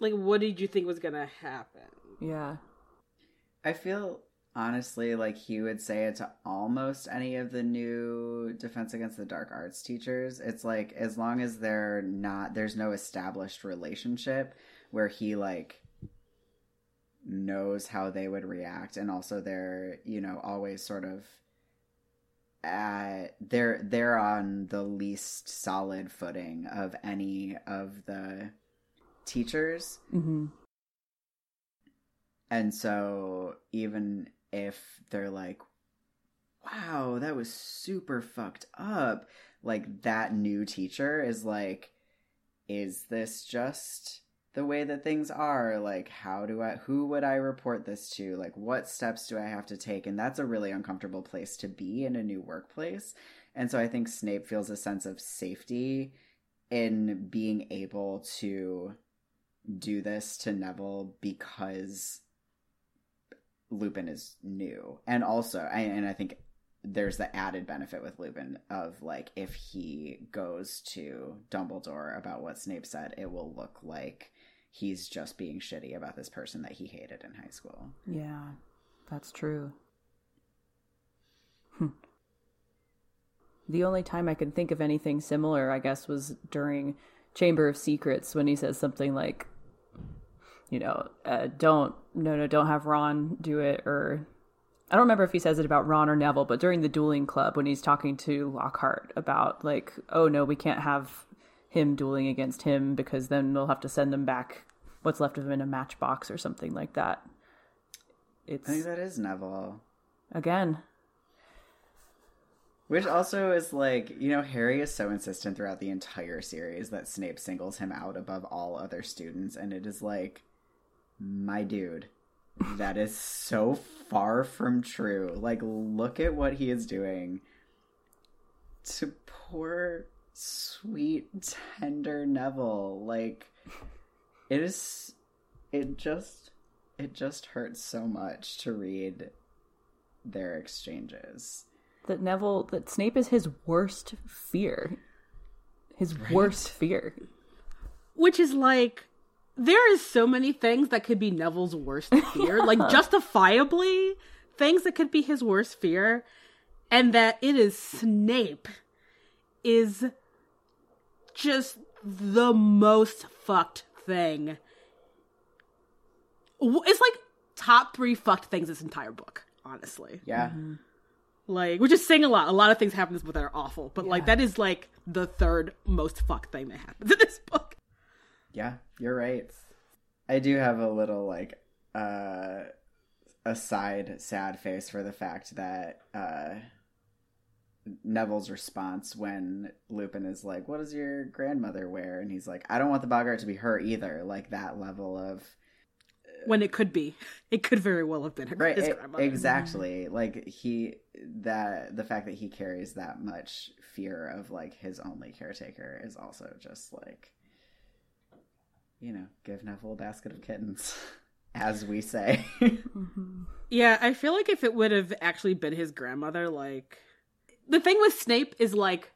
like, what did you think was gonna happen? Yeah. I feel honestly like he would say it to almost any of the new Defense Against the Dark Arts teachers. It's like as long as they're not there's no established relationship where he like knows how they would react and also they're, you know, always sort of uh they're they're on the least solid footing of any of the teachers. Mm-hmm. And so even if they're like, wow, that was super fucked up, like that new teacher is like, is this just the way that things are? Like, how do I, who would I report this to? Like, what steps do I have to take? And that's a really uncomfortable place to be in a new workplace. And so I think Snape feels a sense of safety in being able to do this to Neville because Lupin is new, and also, I, and I think there's the added benefit with Lupin of like if he goes to Dumbledore about what Snape said, it will look like he's just being shitty about this person that he hated in high school. Yeah, that's true. Hmm. The only time I can think of anything similar, I guess, was during Chamber of Secrets when he says something like, you know, uh, don't, no, no, don't have Ron do it, or I don't remember if he says it about Ron or Neville, but during the dueling club when he's talking to Lockhart about, like, oh no, we can't have him dueling against him because then they'll have to send him back what's left of him in a matchbox or something like that. It's I think that is Neville. again, Which also is like, you know, Harry is so insistent throughout the entire series that Snape singles him out above all other students, and it is like, my dude, that is so far from true. Like, look at what he is doing to poor, sweet, tender Neville. Like, it is, it just, it just hurts so much to read their exchanges. that Neville that Snape is his worst fear. His worst fear. Which is like there is so many things that could be Neville's worst fear, like <laughs> justifiably things that could be his worst fear, and that it is Snape is just the most fucked thing. It's like top three fucked things this entire book, honestly. Yeah. Mm-hmm. Like, we're just saying a lot. A lot of things happen in this book that are awful, but like that is like the third most fucked thing that happens in this book. Yeah, you're right. I do have a little like uh a side sad face for the fact that uh Neville's response when Lupin is like, "What does your grandmother wear?" and he's like, "I don't want the Boggart to be her either." Like that level of When it could be, it could very well have been her right his grandmother. exactly like he that the fact that he carries that much fear of like his only caretaker is also just like you know give neville a basket of kittens <laughs> as we say <laughs> Yeah, I feel like if it would have actually been his grandmother, like the thing with Snape is like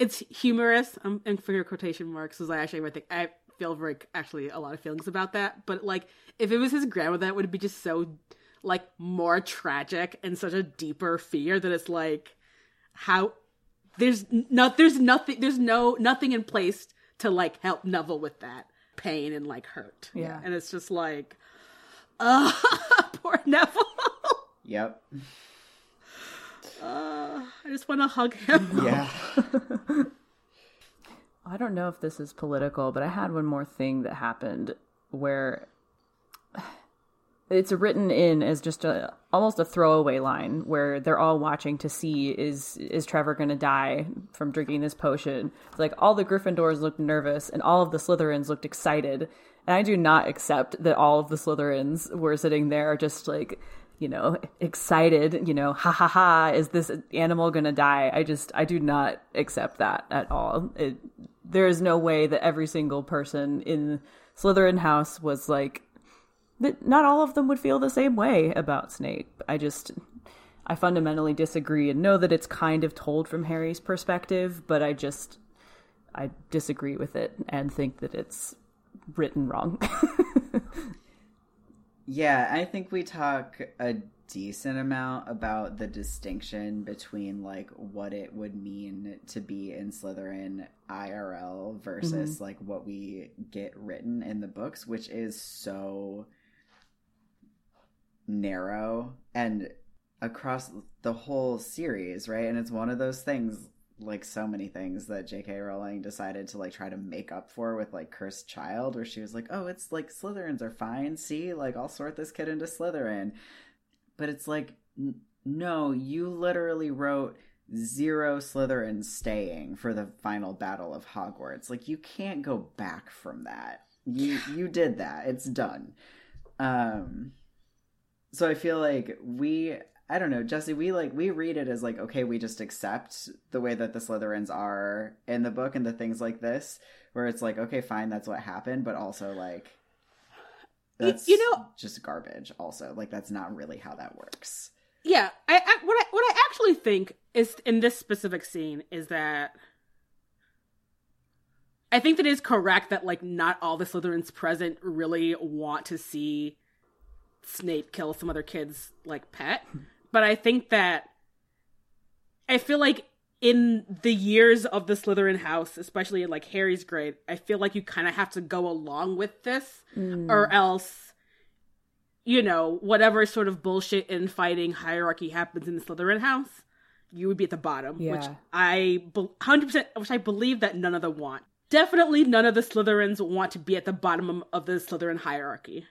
it's humorous. I'm in finger quotation marks because I actually I think I feel very actually a lot of feelings about that. But like if it was his grandmother, that would be just so like more tragic and such a deeper fear that it's like how there's not there's nothing there's no nothing in place to like help Neville with that pain and like hurt. Yeah. and it's just like, uh, <laughs> poor Neville. yep Uh, I just want to hug him. yeah <laughs> <laughs> I don't know if this is political, but I had one more thing that happened where it's written in as just a almost a throwaway line where they're all watching to see is is Trevor going to die from drinking this potion. It's like all the Gryffindors looked nervous and all of the Slytherins looked excited. And I do not accept that all of the Slytherins were sitting there just like you know, excited, you know, ha ha ha, is this animal gonna die? I just, I do not accept that at all. It, there is no way that every single person in Slytherin house was like, that not all of them would feel the same way about Snape. I just, I fundamentally disagree and know that it's kind of told from Harry's perspective, but I just, I disagree with it and think that it's written wrong. <laughs> Yeah, I think we talk a decent amount about the distinction between like what it would mean to be in Slytherin IRL versus mm-hmm. like what we get written in the books, which is so narrow and across the whole series, right? And it's one of those things like so many things that J.K. Rowling decided to like try to make up for with like Cursed Child, where she was like, "Oh, it's like Slytherins are fine. See, like I'll sort this kid into Slytherin," but it's like, n- no, you literally wrote zero Slytherin staying for the final battle of Hogwarts. Like you can't go back from that. You you did that. It's done. Um, so I feel like we I don't know, Jesse, we like we read it as like, okay, we just accept the way that the Slytherins are in the book and the things like this, where it's like, okay, fine, that's what happened, but also like that's you know- just garbage also. Like that's not really how that works. Yeah, I, I what I what I actually think is in this specific scene is that I think that is correct that like not all the Slytherins present really want to see Snape kill some other kid's like pet, but I think that I feel like in the years of the Slytherin house, especially in like Harry's grade, I feel like you kind of have to go along with this, mm. or else, you know, whatever sort of bullshit infighting hierarchy happens in the Slytherin house, you would be at the bottom, which Yeah. I hundred percent, which I believe that none of them want. Definitely, none of the Slytherins want to be at the bottom of the Slytherin hierarchy.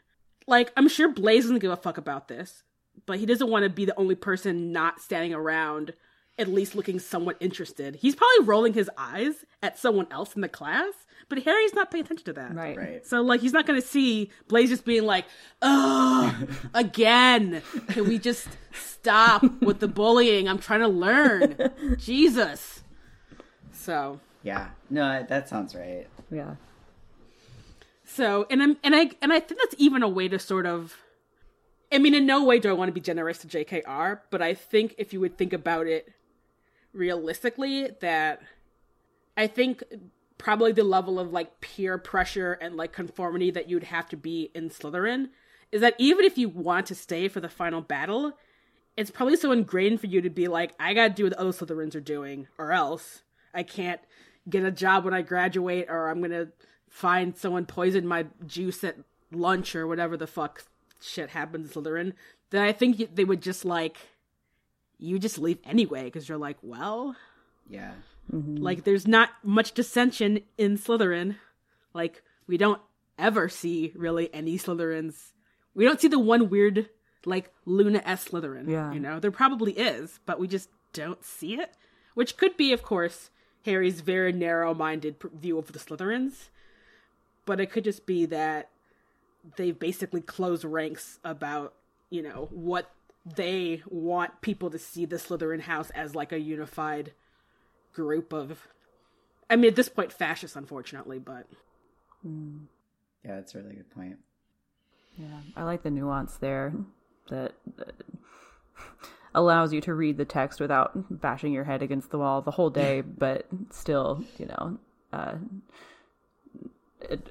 Like, I'm sure Blaise doesn't give a fuck about this, but he doesn't want to be the only person not standing around, at least looking somewhat interested. He's probably rolling his eyes at someone else in the class, but Harry's not paying attention to that. Right. Right. So, like, he's not going to see Blaise just being like, oh, <laughs> again. Can we just stop with the bullying? I'm trying to learn. <laughs> Jesus. So, Yeah. No, that sounds right. Yeah. So, and I'm and I and I think that's even a way to sort of I mean, in no way do I want to be generous to JKR, but I think if you would think about it realistically, that I think probably the level of like peer pressure and like conformity that you'd have to be in Slytherin is that even if you want to stay for the final battle, it's probably so ingrained for you to be like, I gotta do what the other Slytherins are doing, or else I can't get a job when I graduate, or I'm gonna find someone poison my juice at lunch, or whatever the fuck shit happens in Slytherin. Then I think they would just like, you just leave anyway, because you're like, well, Yeah. Mm-hmm. like there's not much dissension in Slytherin. Like we don't ever see really any Slytherins. We don't see the one weird like Luna S Slytherin. Yeah. You know, there probably is, but we just don't see it. Which could be, of course, Harry's very narrow-minded view of the Slytherins. But it could just be that they've basically close ranks about, you know, what they want people to see the Slytherin house as like a unified group of I mean at this point fascists unfortunately, but Yeah, that's a really good point. Yeah, I like the nuance there that, that allows you to read the text without bashing your head against the wall the whole day, <laughs> but still, you know, uh, it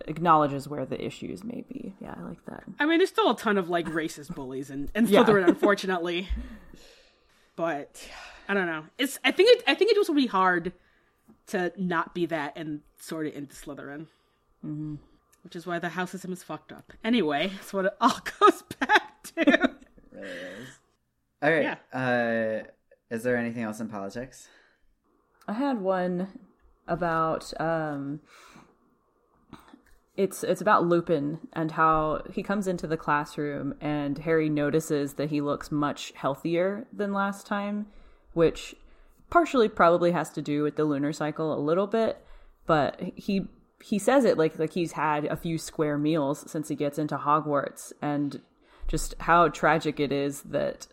acknowledges where the issues may be. Yeah, I like that. I mean there's still a ton of like racist bullies and and Yeah. Slytherin <laughs> unfortunately. But I don't know. It's I think it I think it was really hard to not be that and sort of into Slytherin. Mm-hmm. Which is why the house system is fucked up. Anyway, that's what it <laughs> all goes back to. It really is. All right. Uh, is there anything else in politics? I had one about um it's it's about Lupin and how he comes into the classroom and Harry notices that he looks much healthier than last time, which partially probably has to do with the lunar cycle a little bit, but he he says it like like he's had a few square meals since he gets into Hogwarts and just how tragic it is that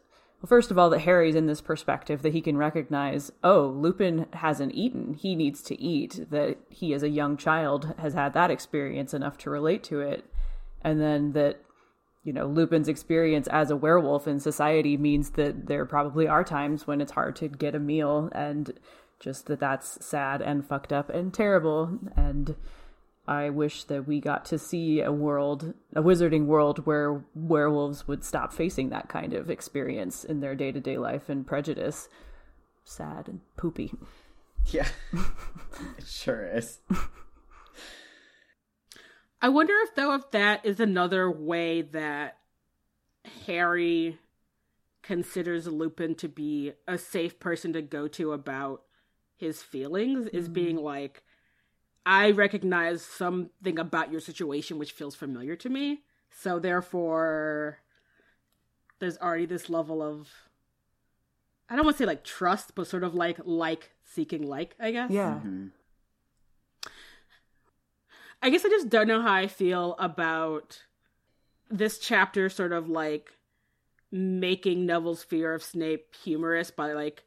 well, first of all, that Harry's in this perspective that he can recognize, oh, Lupin hasn't eaten. He needs to eat. That he, as a young child, has had that experience enough to relate to it. And then that, you know, Lupin's experience as a werewolf in society means that there probably are times when it's hard to get a meal and just that that's sad and fucked up and terrible. And I wish that we got to see a world, a wizarding world where werewolves would stop facing that kind of experience in their day to day life and prejudice. Sad and poopy. Yeah, <laughs> it sure is. I wonder if though if that is another way that Harry considers Lupin to be a safe person to go to about his feelings is mm. being like I recognize something about your situation which feels familiar to me. So therefore there's already this level of I don't want to say like trust, but sort of like like seeking like, I guess. Yeah. Mm-hmm. I guess I just don't know how I feel about this chapter sort of like making Neville's fear of Snape humorous by like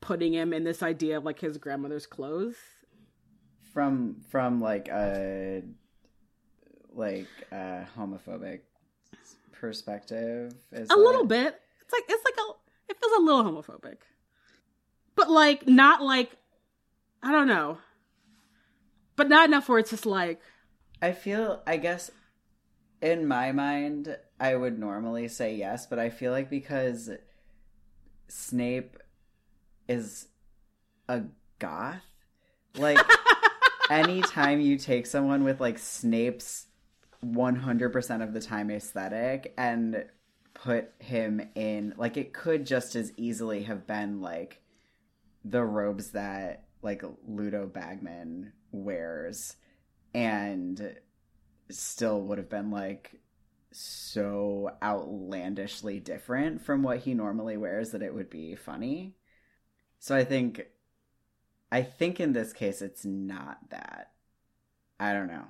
putting him in this idea of like his grandmother's clothes. From from like a like a homophobic perspective. Is A little bit. It's like it's like a it feels a little homophobic. but like not like I don't know, but not enough where it's just like I feel, I guess, in my mind, I would normally say yes, but I feel like because Snape is a goth, like <laughs> anytime you take someone with like Snape's 100% of the time aesthetic and put him in, like, it could just as easily have been like the robes that like Ludo Bagman wears and still would have been like so outlandishly different from what he normally wears that it would be funny. So I think I think in this case it's not that. I don't know.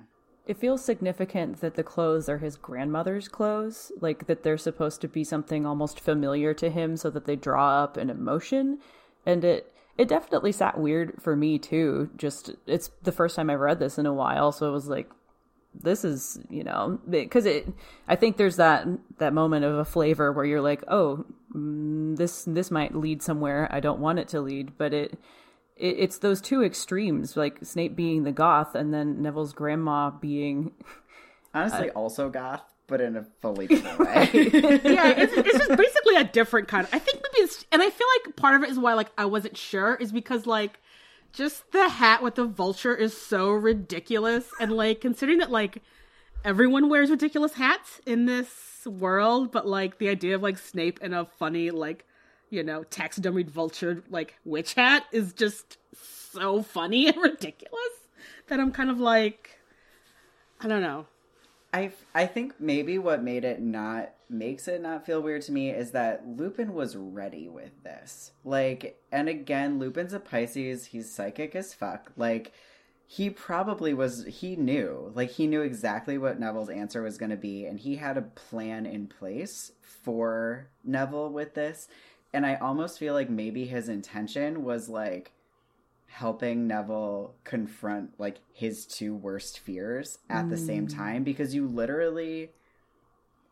It feels significant that the clothes are his grandmother's clothes, like that they're supposed to be something almost familiar to him so that they draw up an emotion. And it it definitely sat weird for me too. Just it's the first time I've read this in a while, so it was like this is, you know, because it I think there's that that moment of a flavor where you're like, "Oh, mm, this this might lead somewhere I don't want it to lead," but it it, it's those two extremes, like Snape being the goth and then Neville's grandma being Honestly, uh, also goth, but in a fully <laughs> different way. <laughs> yeah, it's, it's just basically a different kind. I think maybe it's, and I feel like part of it is why like I wasn't sure is because like just the hat with the vulture is so ridiculous, and like considering that like everyone wears ridiculous hats in this world, but like the idea of like Snape in a funny like you know taxidermied vulture like witch hat is just so funny and <laughs> ridiculous that I'm kind of like I don't know. I I think maybe what made it not makes it not feel weird to me is that Lupin was ready with this. Like, and again, Lupin's a Pisces. He's psychic as fuck. Like, he probably was. He knew. Like, he knew exactly what Neville's answer was going to be, and he had a plan in place for Neville with this. And I almost feel like maybe his intention was like helping Neville confront like his two worst fears at the same Mm. time because you literally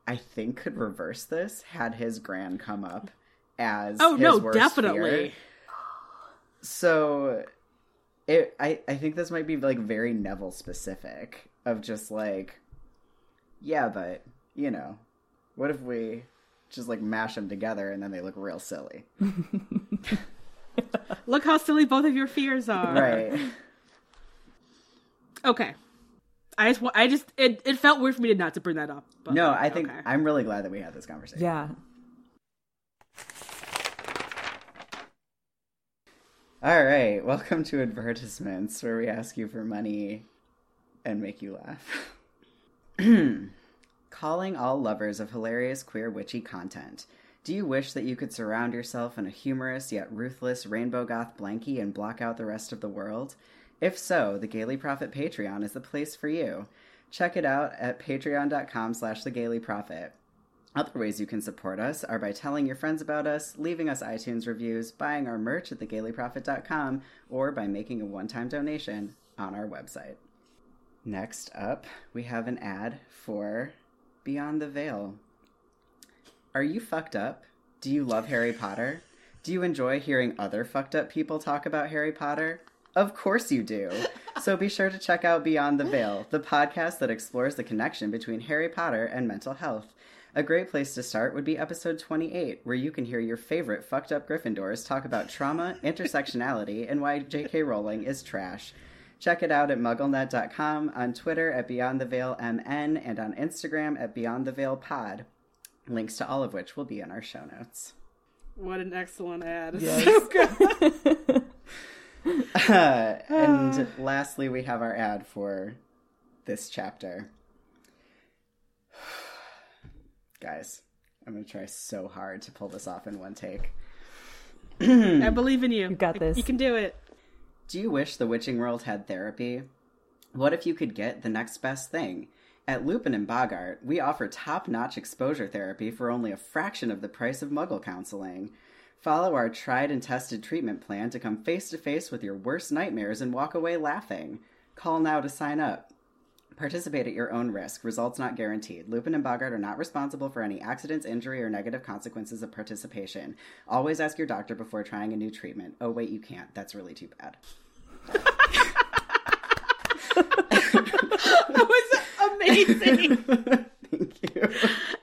I think could reverse this had his grand come up as Oh his no, worst definitely. fear. So it I I think this might be like very Neville specific of just like yeah, but you know, what if we just like mash them together and then they look real silly. <laughs> Look how silly both of your fears are. Right. Okay. I just, I just, it, it felt weird for me to not to bring that up. But No, I think okay. I'm really glad that we had this conversation. yeah. All right, welcome to advertisements where we ask you for money and make you laugh. <clears throat> Calling all lovers of hilarious queer witchy content. Do you wish that you could surround yourself in a humorous yet ruthless rainbow goth blankie and block out the rest of the world? If so, the Gayly Prophet Patreon is the place for you. Check it out at patreon.com slash the Gayly. Other ways you can support us are by telling your friends about us, leaving us iTunes reviews, buying our merch at thegaylyprophet.com, or by making a one-time donation on our website. Next up, we have an ad for Beyond the Veil. Are you fucked up? Do you love Harry Potter? Do you enjoy hearing other fucked up people talk about Harry Potter? Of course you do. So be sure to check out Beyond the Veil, the podcast that explores the connection between Harry Potter and mental health. A great place to start would be episode 28, where you can hear your favorite fucked up Gryffindors talk about trauma, intersectionality, and why J.K. Rowling is trash. Check it out at mugglenet.com, on Twitter at Beyond the Veil MN, and on Instagram at Beyond the Veil Pod. Links to all of which will be in our show notes. What an excellent ad. <laughs> Yes. So good. <laughs> Uh, and lastly, we have our ad for this chapter. <sighs> Guys, I'm going to try so hard to pull this off in one take. <clears throat> I believe in you. You got this. You can do it. Do you wish the witching world had therapy? What if you could get the next best thing? At Lupin and Boggart, we offer top notch exposure therapy for only a fraction of the price of muggle counseling. Follow our tried and tested treatment plan to come face to face with your worst nightmares and walk away laughing. Call now to sign up. Participate at your own risk. Results not guaranteed. Lupin and Boggart are not responsible for any accidents, injury, or negative consequences of participation. Always ask your doctor before trying a new treatment. Oh, wait, you can't. That's really too bad. <laughs> that was amazing. Thank you.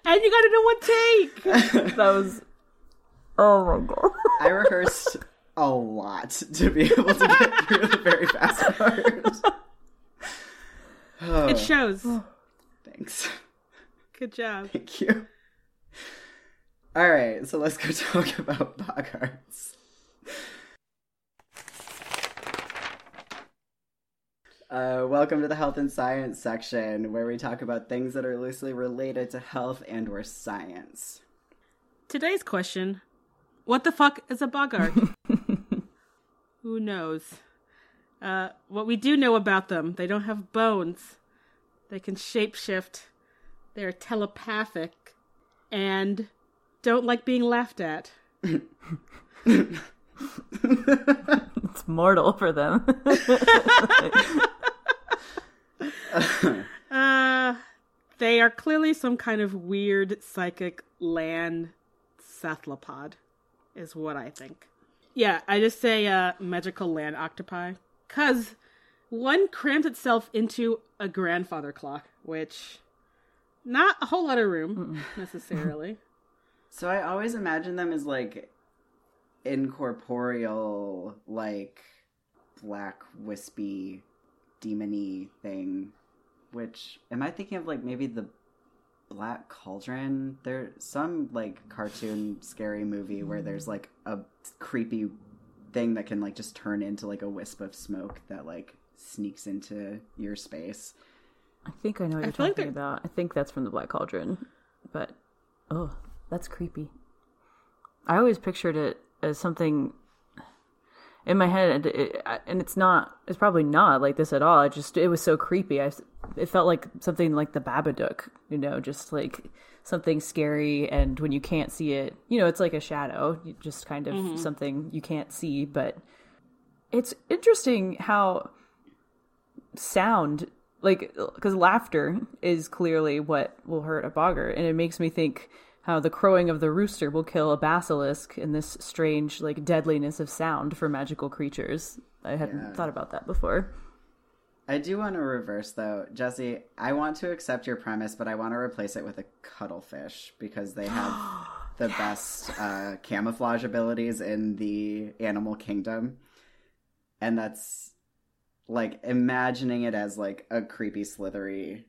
and you got it in one take. That was. Oh my god. I rehearsed a lot to be able to get through the very fast part. <laughs> It shows. thanks. Good job. Thank you. All right, so let's go <laughs> talk about Boggarts. Uh, welcome to the health and science section, where we talk about things that are loosely related to health and/or science. Today's question What the fuck is a Boggart? <laughs> Who knows? Uh, what we do know about them, they don't have bones. They can shapeshift. They're telepathic. And don't like being laughed at. It's mortal for them. <laughs> Uh, they are clearly some kind of weird psychic land cephalopod, is what I think. Yeah, I just say uh, magical land octopi. Because one crams itself into a grandfather clock, which not a whole lot of room <laughs> necessarily. So I always imagine them as like incorporeal, like black wispy, demony thing. Which am I thinking of? Like maybe the Black Cauldron. There's some like cartoon scary movie where there's like a creepy thing that can like just turn into like a wisp of smoke that like sneaks into your space. I think I know what I you're feel like talking about. I think that's from the Black Cauldron, but oh, that's creepy. I always pictured it as something in my head, and, it, and it's not. It's probably not like this at all. It just it was so creepy. I it felt like something like the Babadook, you know, just like something scary. And when you can't see it, you know, it's like a shadow just kind of mm-hmm. something you can't see. But it's interesting how sound like because laughter is clearly what will hurt a boggart and it makes me think how the crowing of the rooster will kill a basilisk in this strange like deadliness of sound for magical creatures i hadn't Yeah. thought about that before I do want to reverse though, Jesse. I want to accept your premise, but I want to replace it with a cuttlefish because they have <gasps> the best uh, camouflage abilities in the animal kingdom, and that's like imagining it as like a creepy, slithery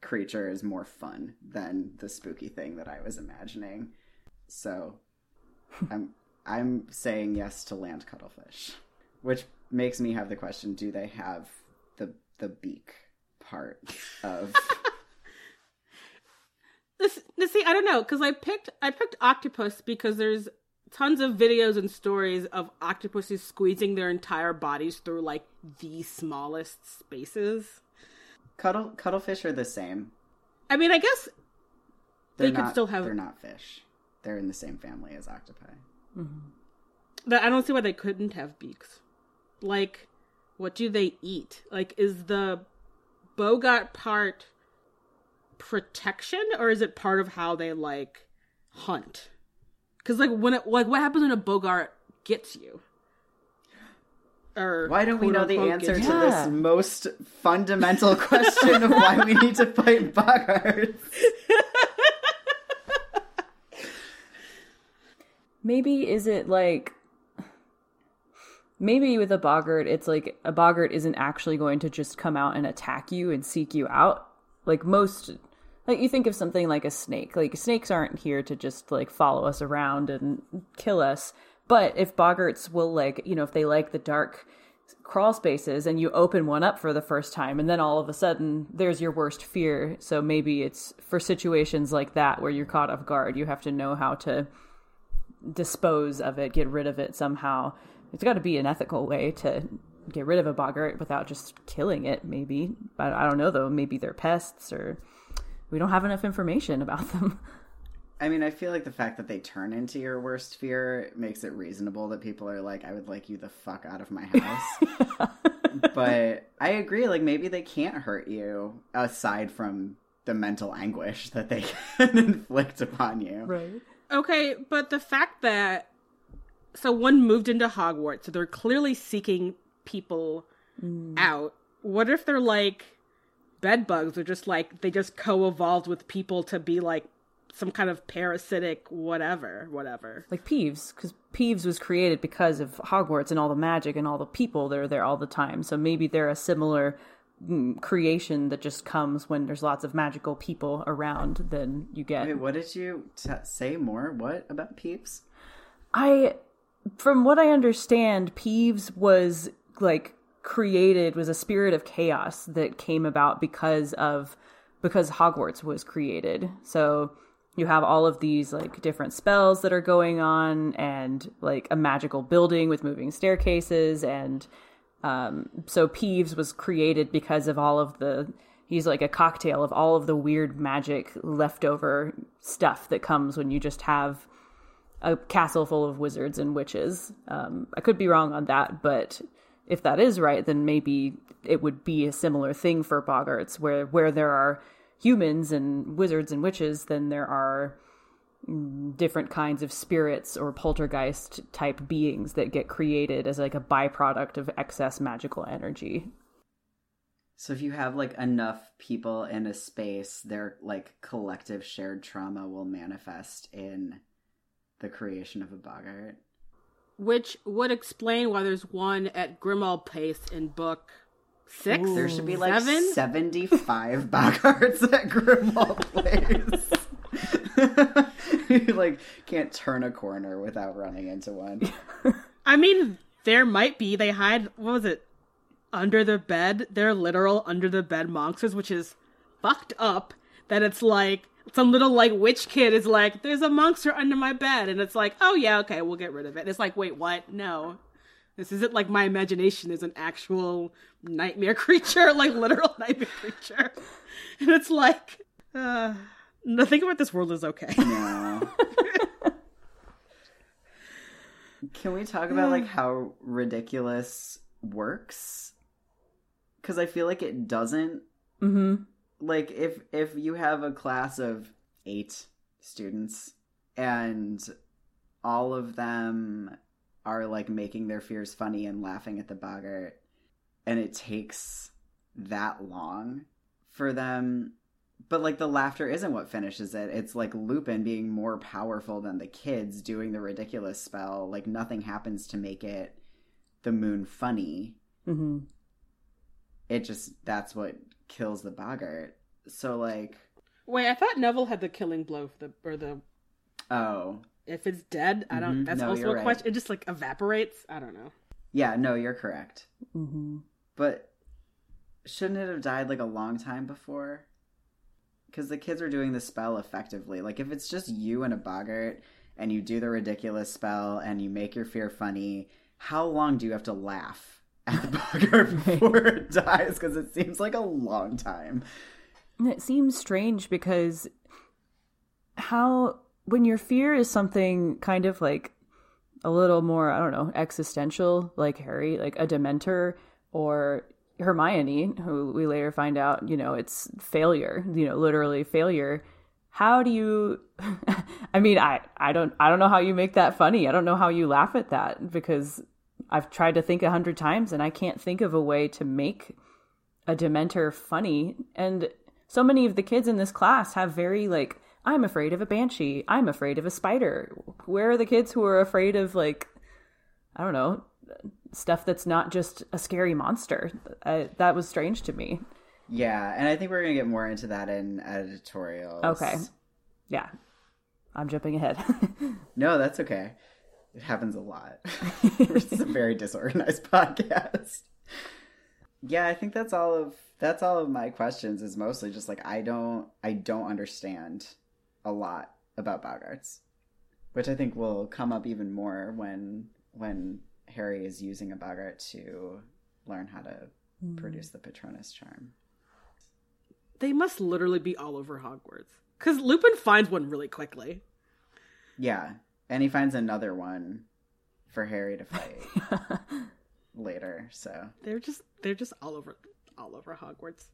creature is more fun than the spooky thing that I was imagining. So, <laughs> I'm I'm saying yes to land cuttlefish, which makes me have the question: Do they have the the beak part of? <laughs> This, this see, I don't know, because I picked I picked octopus because there's tons of videos and stories of octopuses squeezing their entire bodies through like the smallest spaces. Cuttle cuttlefish are the same. I mean, I guess They're They could not, still have- They're not fish. They're in the same family as octopi. Mm-hmm. But I don't see why they couldn't have beaks. Like, what do they eat? Like, is the Boggart part protection, or is it part of how they like hunt? Because like when it like what happens when a Boggart gets you? Or Why don't we know the answer to gets you? Yeah. this most fundamental question of why we need to fight Boggarts? <laughs> maybe is it like maybe with a boggart it's like a boggart isn't actually going to just come out and attack you and seek you out. Like most like you think of something like a snake. Like snakes aren't here to just like follow us around and kill us. But if boggarts will like you know if they like the dark crawl spaces and you open one up for the first time and then all of a sudden there's your worst fear. So maybe it's for situations like that where you're caught off guard you have to know how to dispose of it, get rid of it somehow. It's got to be an ethical way to get rid of a boggart without just killing it, maybe. But I don't know though. Maybe they're pests or we don't have enough information about them. <laughs> I mean, I feel like the fact that they turn into your worst fear makes it reasonable that people are like, I would like you the fuck out of my <laughs> house. but I agree. Like maybe they can't hurt you aside from the mental anguish that they <laughs> can inflict upon you. Right. Okay, but the fact that so one moved into Hogwarts, so they're clearly seeking people out. What if they're like bed bugs or just like they just co-evolved with people to be like some kind of parasitic whatever, whatever. Like Peeves, because Peeves was created because of Hogwarts and all the magic and all the people that are there all the time. So maybe they're a similar mm, creation that just comes when there's lots of magical people around. Then you get. Wait, what did you t- say more? What about Peeves? I, from what I understand, Peeves was like created was a spirit of chaos that came about because of because Hogwarts was created. So you have all of these like different spells that are going on and like a magical building with moving staircases and um so Peeves was created because of all of the he's like a cocktail of all of the weird magic leftover stuff that comes when you just have a castle full of wizards and witches. Um, I could be wrong on that, but if that is right, then maybe it would be a similar thing for Boggarts, where where there are humans and wizards and witches, then there are different kinds of spirits or poltergeist type beings that get created as like a byproduct of excess magical energy. So if you have like enough people in a space, their like collective shared trauma will manifest in the creation of a boggart. Which would explain why there's one at Grimmauld Place in book six. There should be like seven. 75 boggarts at Grimmauld Place. you <laughs> like can't turn a corner without running into one. I mean, there might be. They hide. What was it? Under the bed. They're literal under the bed monsters, which is fucked up. That it's like some little like witch kid is like, "There's a monster under my bed," and it's like, "Oh yeah, okay, we'll get rid of it." And it's like, wait, what? No, this isn't like my imagination is an actual nightmare <laughs> creature, like literal <laughs> nightmare creature. And it's like, uh, nothing about this world is okay. No. <laughs> Can we talk about like how ridiculous works? Cuz I feel like it doesn't Mm-hmm. Like if if you have a class of 8 students and all of them are like making their fears funny and laughing at the boggart and it takes that long for them but like the laughter isn't what finishes it it's like lupin being more powerful than the kids doing the ridiculous spell like nothing happens to make it the moon funny Mm-hmm. it just that's what kills the boggart so like Wait, I thought Neville had the killing blow for the or the oh if it's dead. I don't. Mhm. That's No, also a right. question. It just like evaporates. I don't know. yeah no you're correct Mm-hmm. But shouldn't it have died like a long time before? Because the kids are doing the spell effectively. Like if it's just you and a boggart and you do the ridiculous spell and you make your fear funny, how long do you have to laugh at the <laughs> before it dies? Because it seems like a long time. It seems strange because how when your fear is something kind of like a little more, I don't know, existential, like Harry, like a Dementor or Hermione, who we later find out, you know, it's failure, you know, literally failure. How do you <laughs> I mean, I I don't I don't know how you make that funny. I don't know how you laugh at that because I've tried to think a hundred times and I can't think of a way to make a dementor funny. And so many of the kids in this class have very like i'm afraid of a banshee. I'm afraid of a spider. Where are the kids who are afraid of like i don't know stuff that's not just a scary monster? I, that was strange to me. Yeah, and I think we're gonna get more into that in editorials. okay. Yeah. I'm jumping ahead. <laughs> No, that's okay. It happens a lot. <laughs> <laughs> This is a very disorganized <laughs> podcast. Yeah, I think that's all of that's all of my questions is mostly just like I don't I don't understand a lot about Boggarts. Which I think will come up even more when when Harry is using a Boggart to learn how to hmm. produce the Patronus charm. They must literally be all over Hogwarts because Lupin finds one really quickly. Yeah. And he finds another one for Harry to fight. <laughs> later. So They're just they're just all over all over Hogwarts.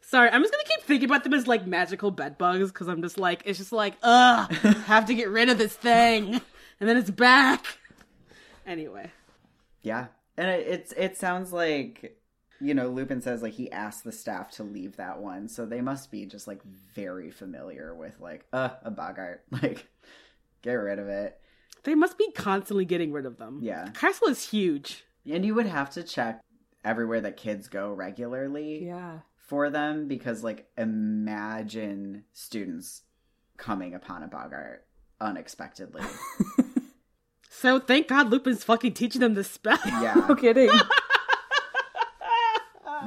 Sorry, I'm just gonna keep thinking about them as like magical bed bugs because I'm just like it's just like ugh, <laughs> have to get rid of this thing, and then it's back. Anyway, yeah, and it, it's it sounds like you know Lupin says like he asked the staff to leave that one, so they must be just like very familiar with like uh a Boggart, <laughs> like get rid of it. they must be constantly getting rid of them. Yeah. the castle is huge. And you would have to check everywhere that kids go regularly Yeah. for them because like imagine students coming upon a Boggart unexpectedly. <laughs> So thank God Lupin's fucking teaching them the spell. Yeah. <laughs> No kidding. <laughs>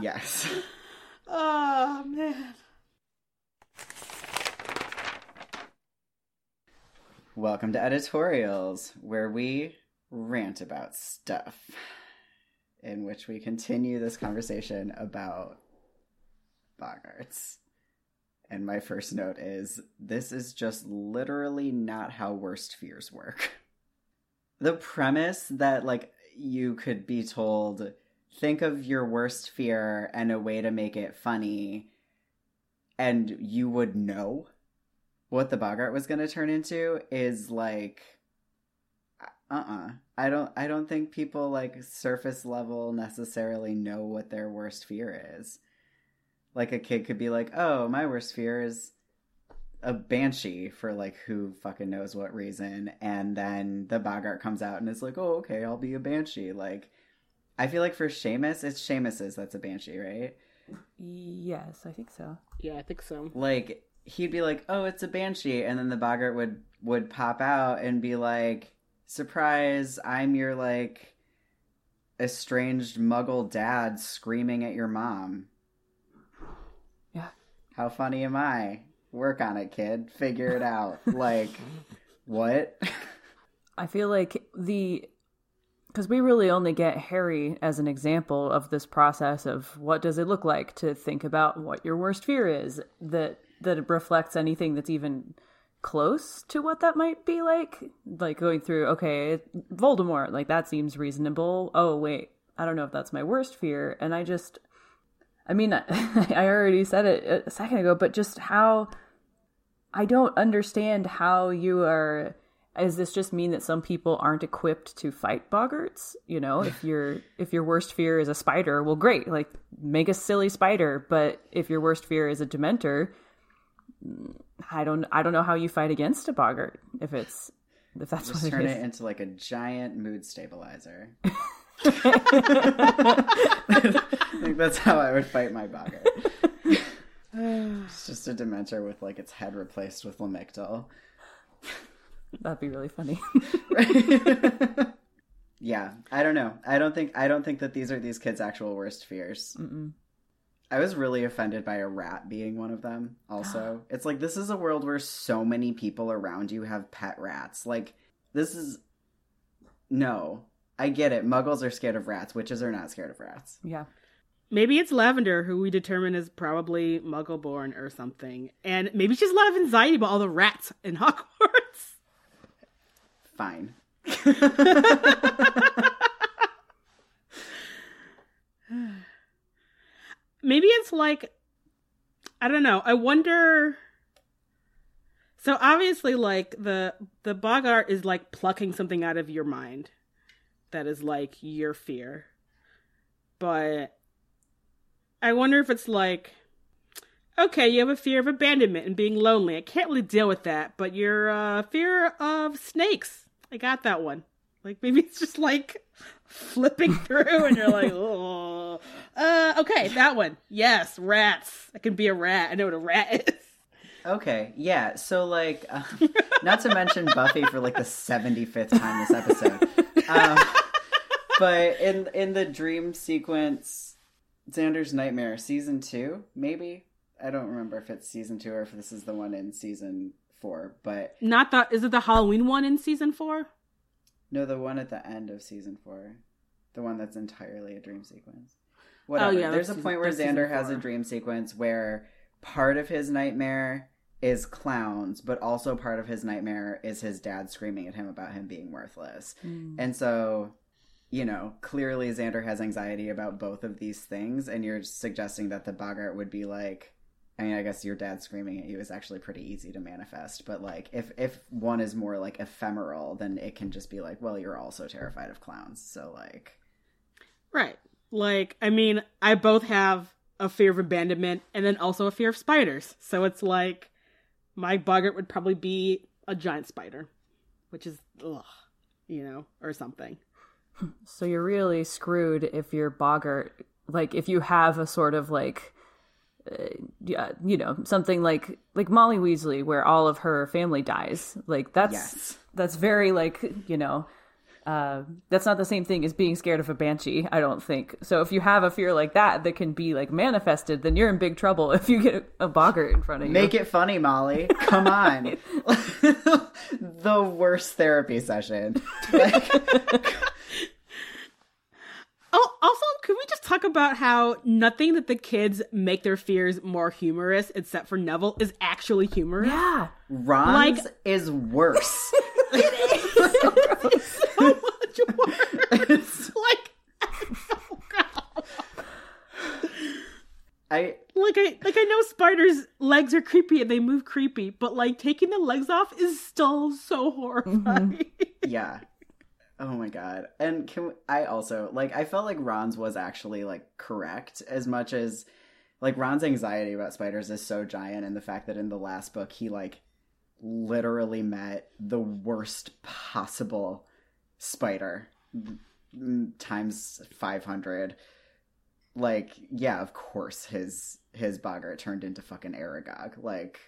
yes. oh man. Welcome to editorials, where we rant about stuff, in which we continue this conversation about Boggarts. And my first note is this is just literally not how worst fears work. The premise that, like, you could be told, think of your worst fear and a way to make it funny, and you would know what the Boggart was going to turn into is like uh, uh-uh i don't i don't think people like surface level necessarily know what their worst fear is like a kid could be like oh my worst fear is a banshee for like who fucking knows what reason and then the Boggart comes out and it's like oh okay i'll be a banshee like i feel like for Seamus it's Seamus's that's a banshee right yes, I think so. Yeah, I think so. like he'd be like, "Oh, it's a banshee," and then the boggart would would pop out and be like, "Surprise! I'm your like estranged Muggle dad screaming at your mom." Yeah. How funny am I? Work on it, kid. Figure it out. <laughs> like, what? I feel like the because we really only get Harry as an example of this process of what does it look like to think about what your worst fear is that that reflects anything that's even close to what that might be like like going through okay Voldemort like that seems reasonable oh wait I don't know if that's my worst fear and I just I mean <laughs> I already said it a second ago but just how I don't understand how you are. Does this just mean that some people aren't equipped to fight boggarts? You know, if your if your worst fear is a spider, well, great, like make a silly spider. But if your worst fear is a dementor, I don't I don't know how you fight against a boggart if it's if that's Just what turn it it is. into like a giant mood stabilizer. <laughs> <laughs> I think that's how I would fight my boggart. it's just a dementor with like its head replaced with lamictal. That'd be really funny. <laughs> Yeah, I don't know. I don't think I don't think that these are these kids' actual worst fears. Mm-mm. I was really offended by a rat being one of them. Also, <gasps> it's like this is a world where so many people around you have pet rats. Like this is no. I get it. Muggles are scared of rats. Witches are not scared of rats. yeah. Maybe it's Lavender, who we determine is probably Muggle born or something, and maybe she has a lot of anxiety about all the rats in <laughs> Hogwarts. Fine. <laughs> maybe it's like I don't know. I wonder. So obviously, like the the Boggart is like plucking something out of your mind, that is like your fear. But I wonder if it's like, okay, you have a fear of abandonment and being lonely. I can't really deal with that, but your uh, fear of snakes, I got that one. Like maybe it's just like <laughs> flipping through, and you're like, <laughs> oh, uh, okay, that one. Yes, rats. I can be a rat. I know what a rat is. Okay, yeah. So, like, um, not to mention Buffy for like the seventy fifth time this episode, um, but in in the dream sequence, Xander's Nightmare season two, maybe I don't remember if it's season two or if this is the one in season four, but Not the is it the Halloween one in season four? no, the one at the end of season four, the one that's entirely a dream sequence. Whatever. Oh, yeah, There's a point where Xander has a dream sequence where part of his nightmare is clowns, but also part of his nightmare is his dad screaming at him about him being worthless. Hmm. And so you know, clearly Xander has anxiety about both of these things, and you're suggesting that the Boggart would be like, I mean, I guess your dad screaming at you is actually pretty easy to manifest, but like, if if one is more like ephemeral, then it can just be like, well, you're also terrified of clowns, so like, Right. Like, I mean, I both have a fear of abandonment and then also a fear of spiders. So it's like my Boggart would probably be a giant spider, which is ugh, you know, or something. So you're really screwed if you're Boggart. Like if you have a sort of like, uh, yeah, you know, something like like Molly Weasley, where all of her family dies. Like that's Yes. that's very like you know. Uh, that's not the same thing as being scared of a banshee, I don't think. So if you have a fear like that that can be like manifested, then you're in big trouble <laughs> if you get a, a boggart in front of you. make it funny, Molly. Come on, <laughs> <laughs> the worst therapy session. Like, Oh, also, could we just talk about how nothing that the kids make their fears more humorous, except for Neville, is actually humorous? Yeah. Ron's Like- is worse. So much worse. <laughs> like, oh god. I Like I like I know spiders' legs are creepy and they move creepy, but like taking the legs off is still so mm-hmm. horrifying. yeah. Oh my god. And can we, I also like I felt like Ron's was actually like correct as much as like Ron's anxiety about spiders is so giant and the fact that in the last book he like literally met the worst possible spider mm, times 500 like yeah of course his his boggart turned into fucking aragog like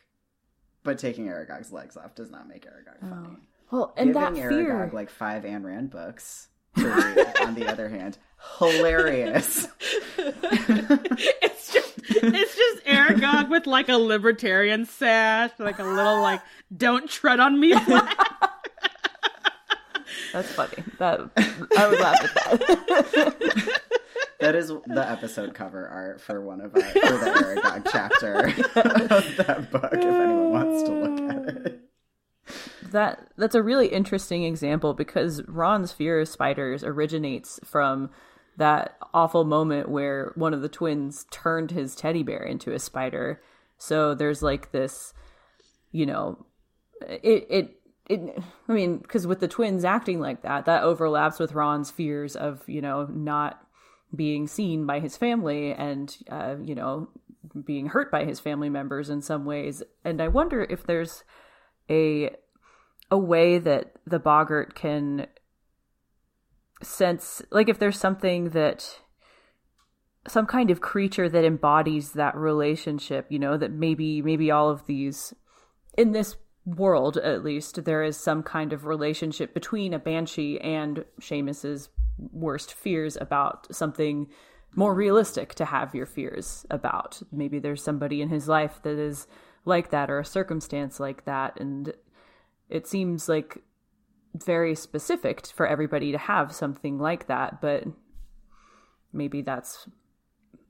but taking aragog's legs off does not make aragog funny Well, and Giving that Aragog fear. like five Ayn Rand books to read, <laughs> on the other hand, hilarious. <laughs> it's just it's just Aragog with like a libertarian sash, like a little like "Don't tread on me" <laughs> flag. That's funny. That I would laugh at that. <laughs> That is the episode cover art for one of our for the Aragog chapter <laughs> of that book. If anyone wants to look at it, that that's a really interesting example because Ron's fear of spiders originates from that awful moment where one of the twins turned his teddy bear into a spider. So there's like this, you know, it it it. I mean, because with the twins acting like that, that overlaps with Ron's fears of you know not being seen by his family and uh, you know being hurt by his family members in some ways. And I wonder if there's a a way that the boggart can sense like if there's something that some kind of creature that embodies that relationship you know that maybe maybe all of these in this world at least there is some kind of relationship between a banshee and Seamus's worst fears about something more realistic to have your fears about maybe there's somebody in his life that is like that or a circumstance like that and it seems like very specific for everybody to have something like that but maybe that's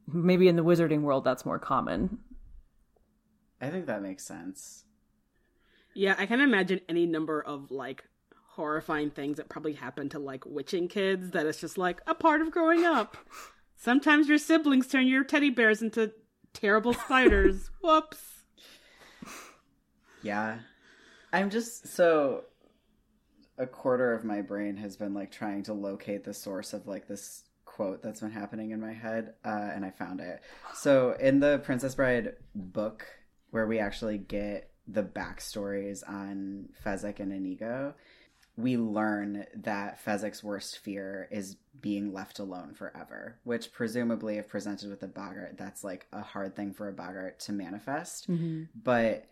maybe in the wizarding world that's more common I think that makes sense. Yeah, I can imagine any number of like horrifying things that probably happen to like witching kids that it's just like a part of growing up. Sometimes your siblings turn your teddy bears into terrible spiders. <laughs> Whoops. Yeah, I'm just so a quarter of my brain has been like trying to locate the source of like this quote that's been happening in my head, uh, and I found it. So in the Princess Bride book, where we actually get the backstories on Fezzik and Inigo, we learn that Fezzik's worst fear is being left alone forever, which presumably, if presented with a Boggart, that's like a hard thing for a Boggart to manifest. Mm-hmm. But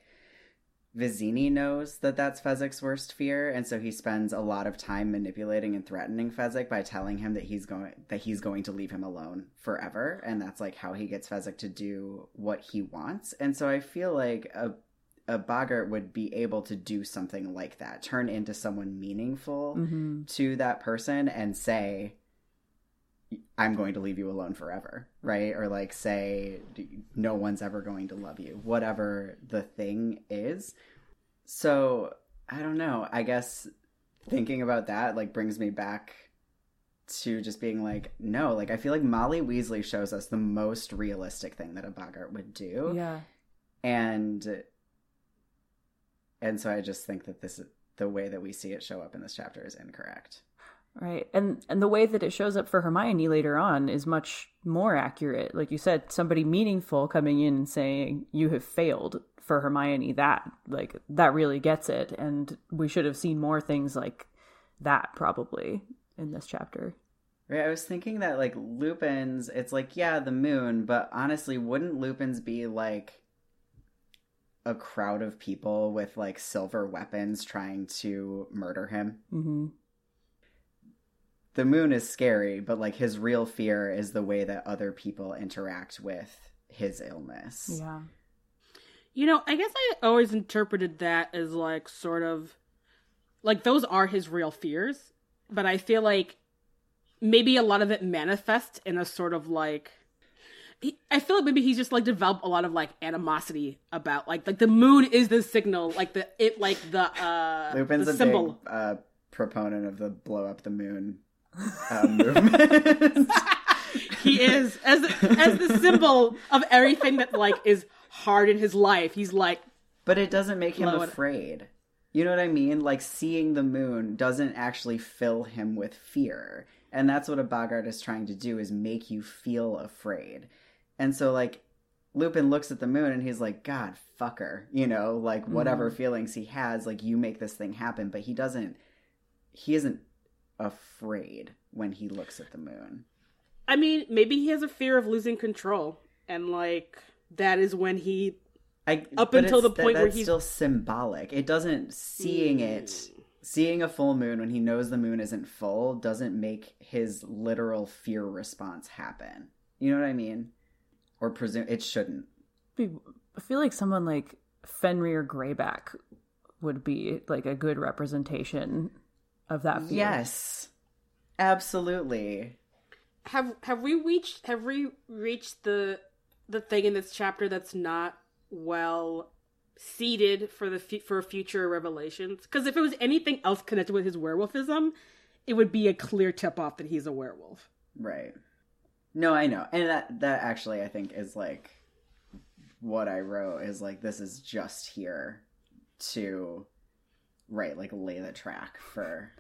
Vizzini knows that that's Fezzik's worst fear, and so he spends a lot of time manipulating and threatening Fezzik by telling him that he's going that he's going to leave him alone forever, and that's like how he gets Fezzik to do what he wants. And so I feel like a a Boggart would be able to do something like that, turn into someone meaningful mm-hmm. to that person and say, I'm going to leave you alone forever, right? Or like say, no one's ever going to love you, whatever the thing is. So I don't know. I guess thinking about that like brings me back to just being like, no, like I feel like Molly Weasley shows us the most realistic thing that a Boggart would do. Yeah. And and so I just think that this the way that we see it show up in this chapter is incorrect. Right. And and the way that it shows up for Hermione later on is much more accurate. Like you said, somebody meaningful coming in and saying you have failed for Hermione that like that really gets it and we should have seen more things like that probably in this chapter. Right, I was thinking that like Lupin's, it's like yeah, the moon, but honestly, wouldn't Lupin's be like a crowd of people with like silver weapons trying to murder him? Mhm. The moon is scary, but like his real fear is the way that other people interact with his illness. Yeah. You know, I guess I always interpreted that as like sort of like those are his real fears, but I feel like maybe a lot of it manifests in a sort of like he, I feel like maybe he's just like developed a lot of like animosity about like like the moon is the signal, like the it like the uh Lupin's the a symbol. big uh, proponent of the blow up the moon uh, movement. <laughs> <laughs> he is as as the symbol of everything that like is hard in his life. He's like But it doesn't make him it- afraid. You know what I mean? Like seeing the moon doesn't actually fill him with fear. And that's what a Boggart is trying to do is make you feel afraid. And so like Lupin looks at the moon and he's like, God, fucker. You know, like mm-hmm. whatever feelings he has, like you make this thing happen, but he doesn't he isn't afraid when he looks at the moon. I mean, maybe he has a fear of losing control, and like that is when he I, Up until the point that, where he's- still symbolic. It doesn't seeing it, hmm. seeing a full moon when he knows the moon isn't full doesn't make his literal fear response happen. You know what I mean? Or presume it shouldn't. Be- I feel like someone like Fenrir Greyback would be like a good representation of that fear. Yes, absolutely. have have we reached have we reached the the thing in this chapter that's not well seeded for the fu- for future revelations? Because if it was anything else connected with his werewolfism, it would be a clear tip off that he's a werewolf. Right. No, I know. And that that actually I think is like what I wrote is like this is just here to right, like lay the track for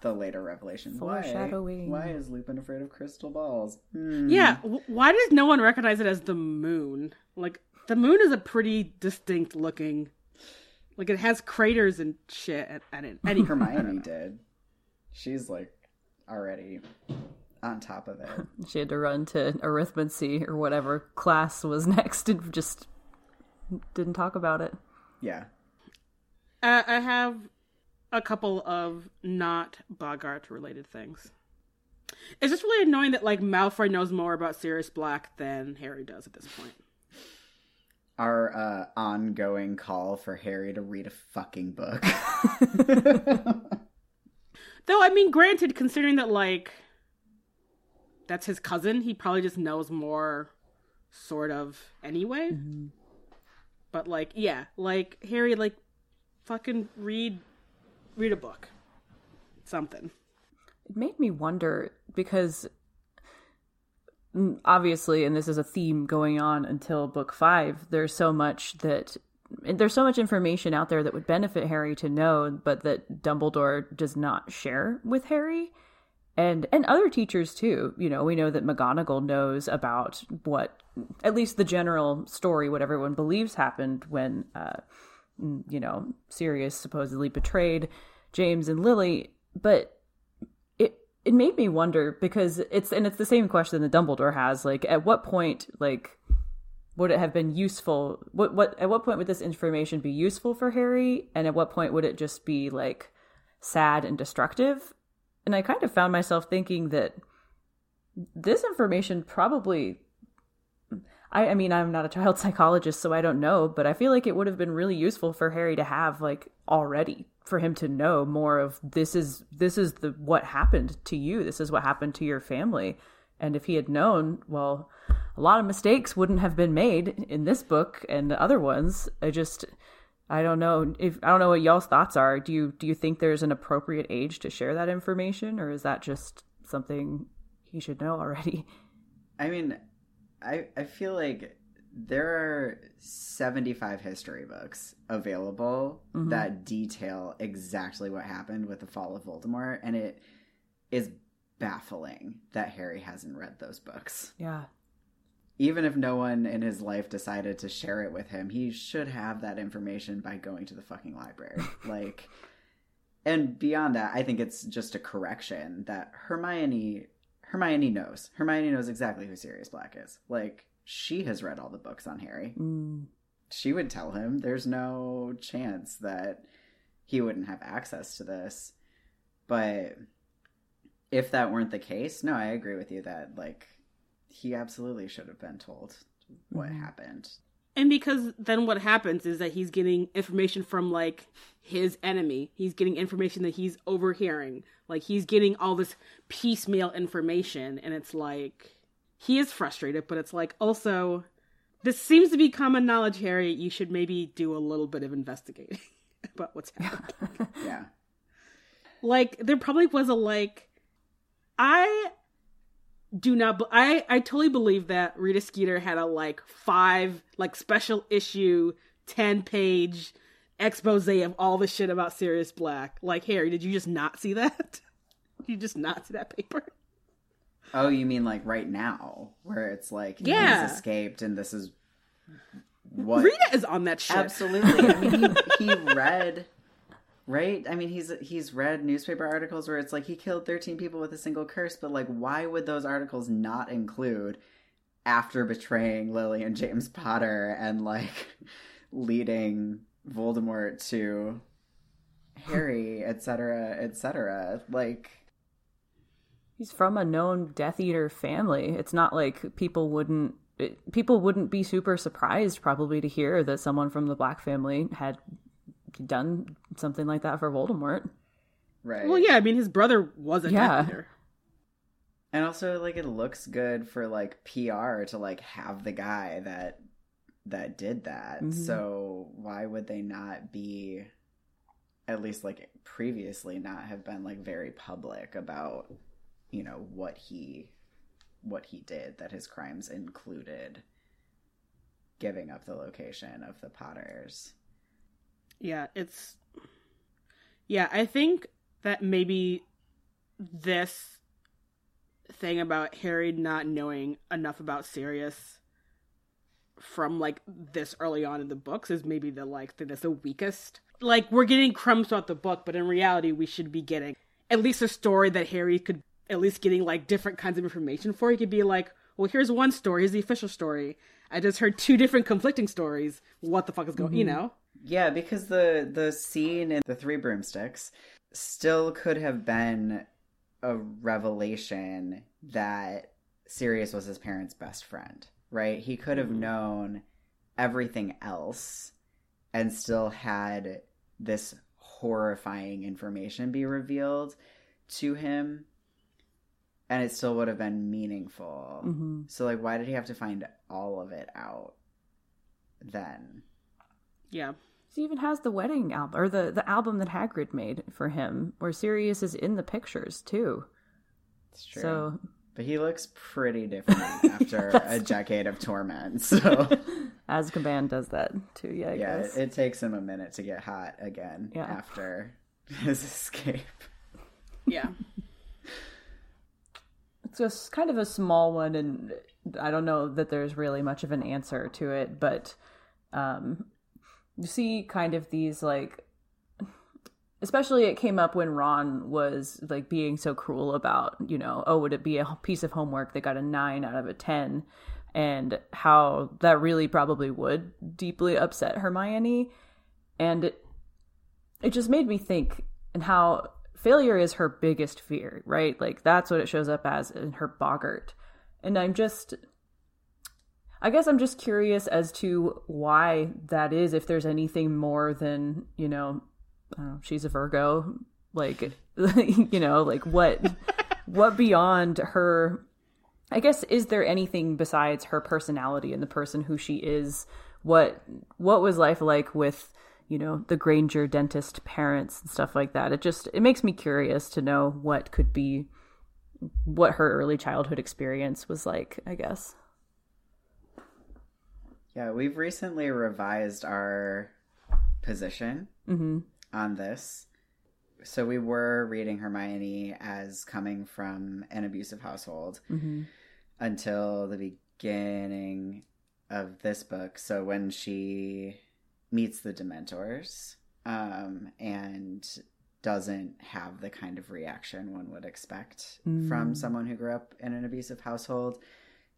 the later revelations. Why? Foreshadowing. Why is Lupin afraid of crystal balls? Hmm. Yeah, why does no one recognize it as the moon? Like the moon is a pretty distinct looking, like it has craters and shit. And, and it, any Hermione <laughs> did. She's like already on top of it. <laughs> She had to run to arithmancy or whatever class was <laughs> next and just didn't talk about it. Yeah. Uh, I have a couple of not Boggart related things. It's just really annoying that like Malfoy knows more about Sirius Black than Harry does at this point. Our uh, ongoing call for Harry to read a fucking book. <laughs> Though I mean, granted, considering that like that's his cousin, he probably just knows more, sort of anyway. But like, yeah, like Harry, like fucking read, read a book, something. It made me wonder because mm, obviously, and this is a theme going on until book five, there's so much that there's so much information out there that would benefit Harry to know, but that Dumbledore does not share with Harry. And and other teachers too. You know, we know that McGonagall knows about what at least the general story, what everyone believes happened when uh you know, Sirius supposedly betrayed James and Lily, but it it made me wonder because it's and it's the same question that Dumbledore has. Like, at what point, like, would it have been useful? What what at what point would this information be useful for Harry, and at what point would it just be like sad and destructive? And I kind of found myself thinking that this information probably. I, I mean, I'm not a child <laughs> psychologist, so I don't know, but I feel like it would have been really useful for Harry to have like already for him to know more of this is this is the what happened to you this is what happened to your family and if he had known well a lot of mistakes wouldn't have been made in this book and the other ones i just i don't know if i don't know what y'all's thoughts are do you do you think there's an appropriate age to share that information or is that just something he should know already. <laughs> I mean, I I feel like there are 75 history books available Mhm. that detail exactly what happened with the fall of Voldemort and it is baffling that Harry hasn't read those books. Yeah. Even if no one in his life decided to share it with him, he should have that information by going to the fucking library. <laughs> like and beyond that, I think it's just a correction that Hermione Hermione knows. Hermione knows exactly who Sirius Black is. Like she has read all the books on Harry. Mm. She would tell him there's no chance that he wouldn't have access to this. But if that weren't the case, no, I agree with you that like he absolutely should have been told what mm-hmm. happened. And because then what happens is that he's getting information from like his enemy. He's getting information that he's overhearing. Like he's getting all this piecemeal information and it's like he is frustrated, but it's like also this seems to be common knowledge, Harry. You should maybe do a little bit of investigating <laughs> about what's <laughs> happening. Yeah. like there probably was a like i do not be- i i totally believe that rita skeeter had a like five like special issue 10 page expose of all the shit about sirius black like harry did you just not see that <laughs> did you just not see that paper Oh, you mean like right now, where it's like Yeah. he's escaped and this is what rita is on that shit Absolutely. I mean, he, he <laughs> read, right? I mean, he's he's read newspaper articles where it's like he killed thirteen people with a single curse, but like, why would those articles not include after betraying Lily and James Potter and like <laughs> leading Voldemort to Harry, <laughs> etc., etc. Like, He's from a known Death Eater family. It's not like people wouldn't it, people wouldn't be super surprised probably to hear that someone from the Black family had done something like that for Voldemort. right? well yeah i mean his brother was a Yeah. Death Eater. And also like it looks good for like PR to like have the guy that that did that. Mhm. So why would they not be at least like previously not have been like very public about you know what he what he did that his crimes included giving up the location of the Potters. Yeah, it's yeah, I think that maybe this thing about Harry not knowing enough about Sirius from like this early on in the books is maybe the like thing that's the weakest. Like we're getting crumbs throughout the book, but in reality we should be getting at least a story that Harry could at least getting like different kinds of information for. He could be like, well, here's one story, here's the official story. I just heard two different conflicting stories. What the fuck is going you mm-hmm. know? Yeah, because the the scene in the Three Broomsticks still could have been a revelation that Sirius was his parents' best friend, right? He could have known everything else and still had this horrifying information be revealed to him and it still would have been meaningful. Mhm. So like why did he have to find all of it out then? Yeah. He even has the wedding album or the the album that Hagrid made for him, where Sirius is in the pictures too. It's true. So But he looks pretty different <laughs> after a decade of torment. So <laughs> Azkaban does that too. Yeah, I yeah, guess. it, it takes him a minute to get hot again Yeah. after <laughs> his escape. Yeah. It's just kind of a small one, and I don't know that there's really much of an answer to it, but um, you see kind of these like, especially it came up when Ron was like being so cruel about, you know, oh, would it be a piece of homework that got a nine out of a 10? And how that really probably would deeply upset Hermione. And it, it just made me think and how failure is her biggest fear, right? Like that's what it shows up as in her boggart. And I'm just I guess I'm just curious as to why that is if there's anything more than, you know, know, she's a Virgo, like <laughs> you know, like what <laughs> what beyond her I guess is there anything besides her personality and the person who she is? What what was life like with you know the Granger dentist parents and stuff like that? It just it makes me curious to know what could be what her early childhood experience was like, I guess. Yeah, we've recently revised our position Mm-hmm. on this. So we were reading Hermione as coming from an abusive household Mm-hmm. until the beginning of this book. So when she meets the Dementors um, and doesn't have the kind of reaction one would expect from Mm. someone who grew up in an abusive household.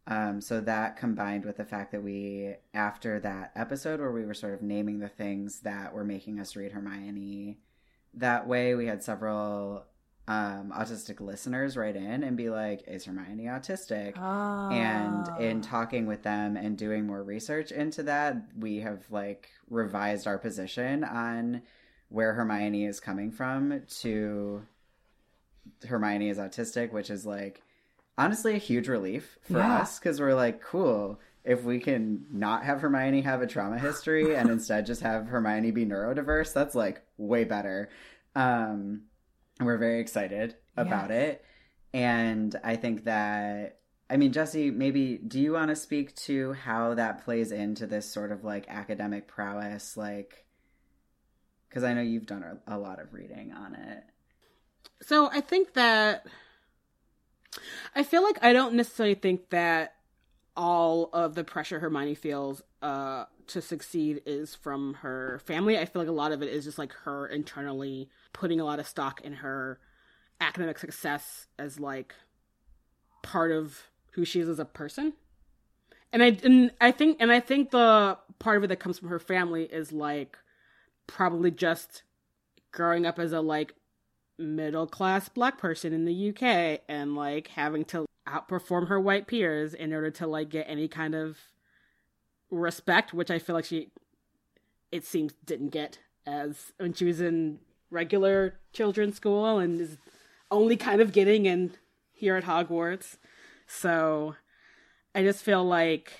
Um, so that combined with the fact that we, after that episode where we were sort of naming the things that were making us read Hermione that way, we had several um, autistic listeners write in and be like, "Is Hermione autistic?" Ah. And in talking with them and doing more research into that, we have like revised our position on where Hermione is coming from to Hermione is autistic, which is like honestly a huge relief for Yeah. us because we're like, cool. If we can not have Hermione have a trauma history <laughs> and instead just have Hermione be neurodiverse, that's like way better. Um, and we're very excited about it. And I think that, I mean, Jesse, maybe do you want to speak to how that plays into this sort of like academic prowess? Like, because I know you've done a, a lot of reading on it. So I think that I feel like I don't necessarily think that all of the pressure Hermione feels uh to succeed is from her family. I feel like a lot of it is just like her internally putting a lot of stock in her academic success as like part of who she is as a person. And I and I think and I think the part of it that comes from her family is like probably just growing up as a like middle class black person in the UK and like having to outperform her white peers in order to like get any kind of respect, which I feel like she it seems didn't get as when she was in regular children's school and is only kind of getting in here at Hogwarts. So I just feel like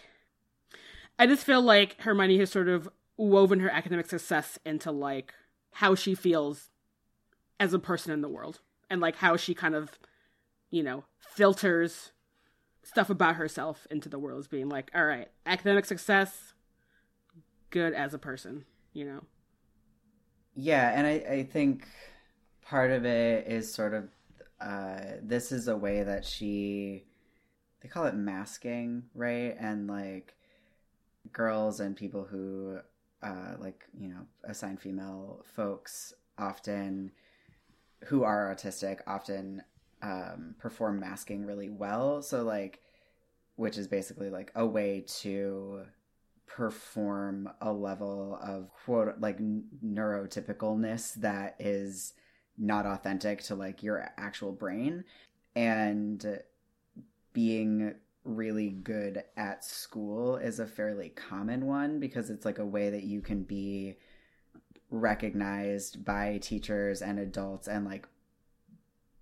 I just feel like Hermione has sort of woven her academic success into like how she feels as a person in the world and like how she kind of you know filters stuff about herself into the world as being like all right academic success good as a person you know Yeah, and I, I think part of it is sort of uh, this is a way that she they call it masking, right? And like girls and people who uh, like you know assigned female folks often who are autistic often um, perform masking really well. So like, which is basically like a way to perform a level of quote like neurotypicalness that is not authentic to like your actual brain and being really good at school is a fairly common one because it's like a way that you can be recognized by teachers and adults and like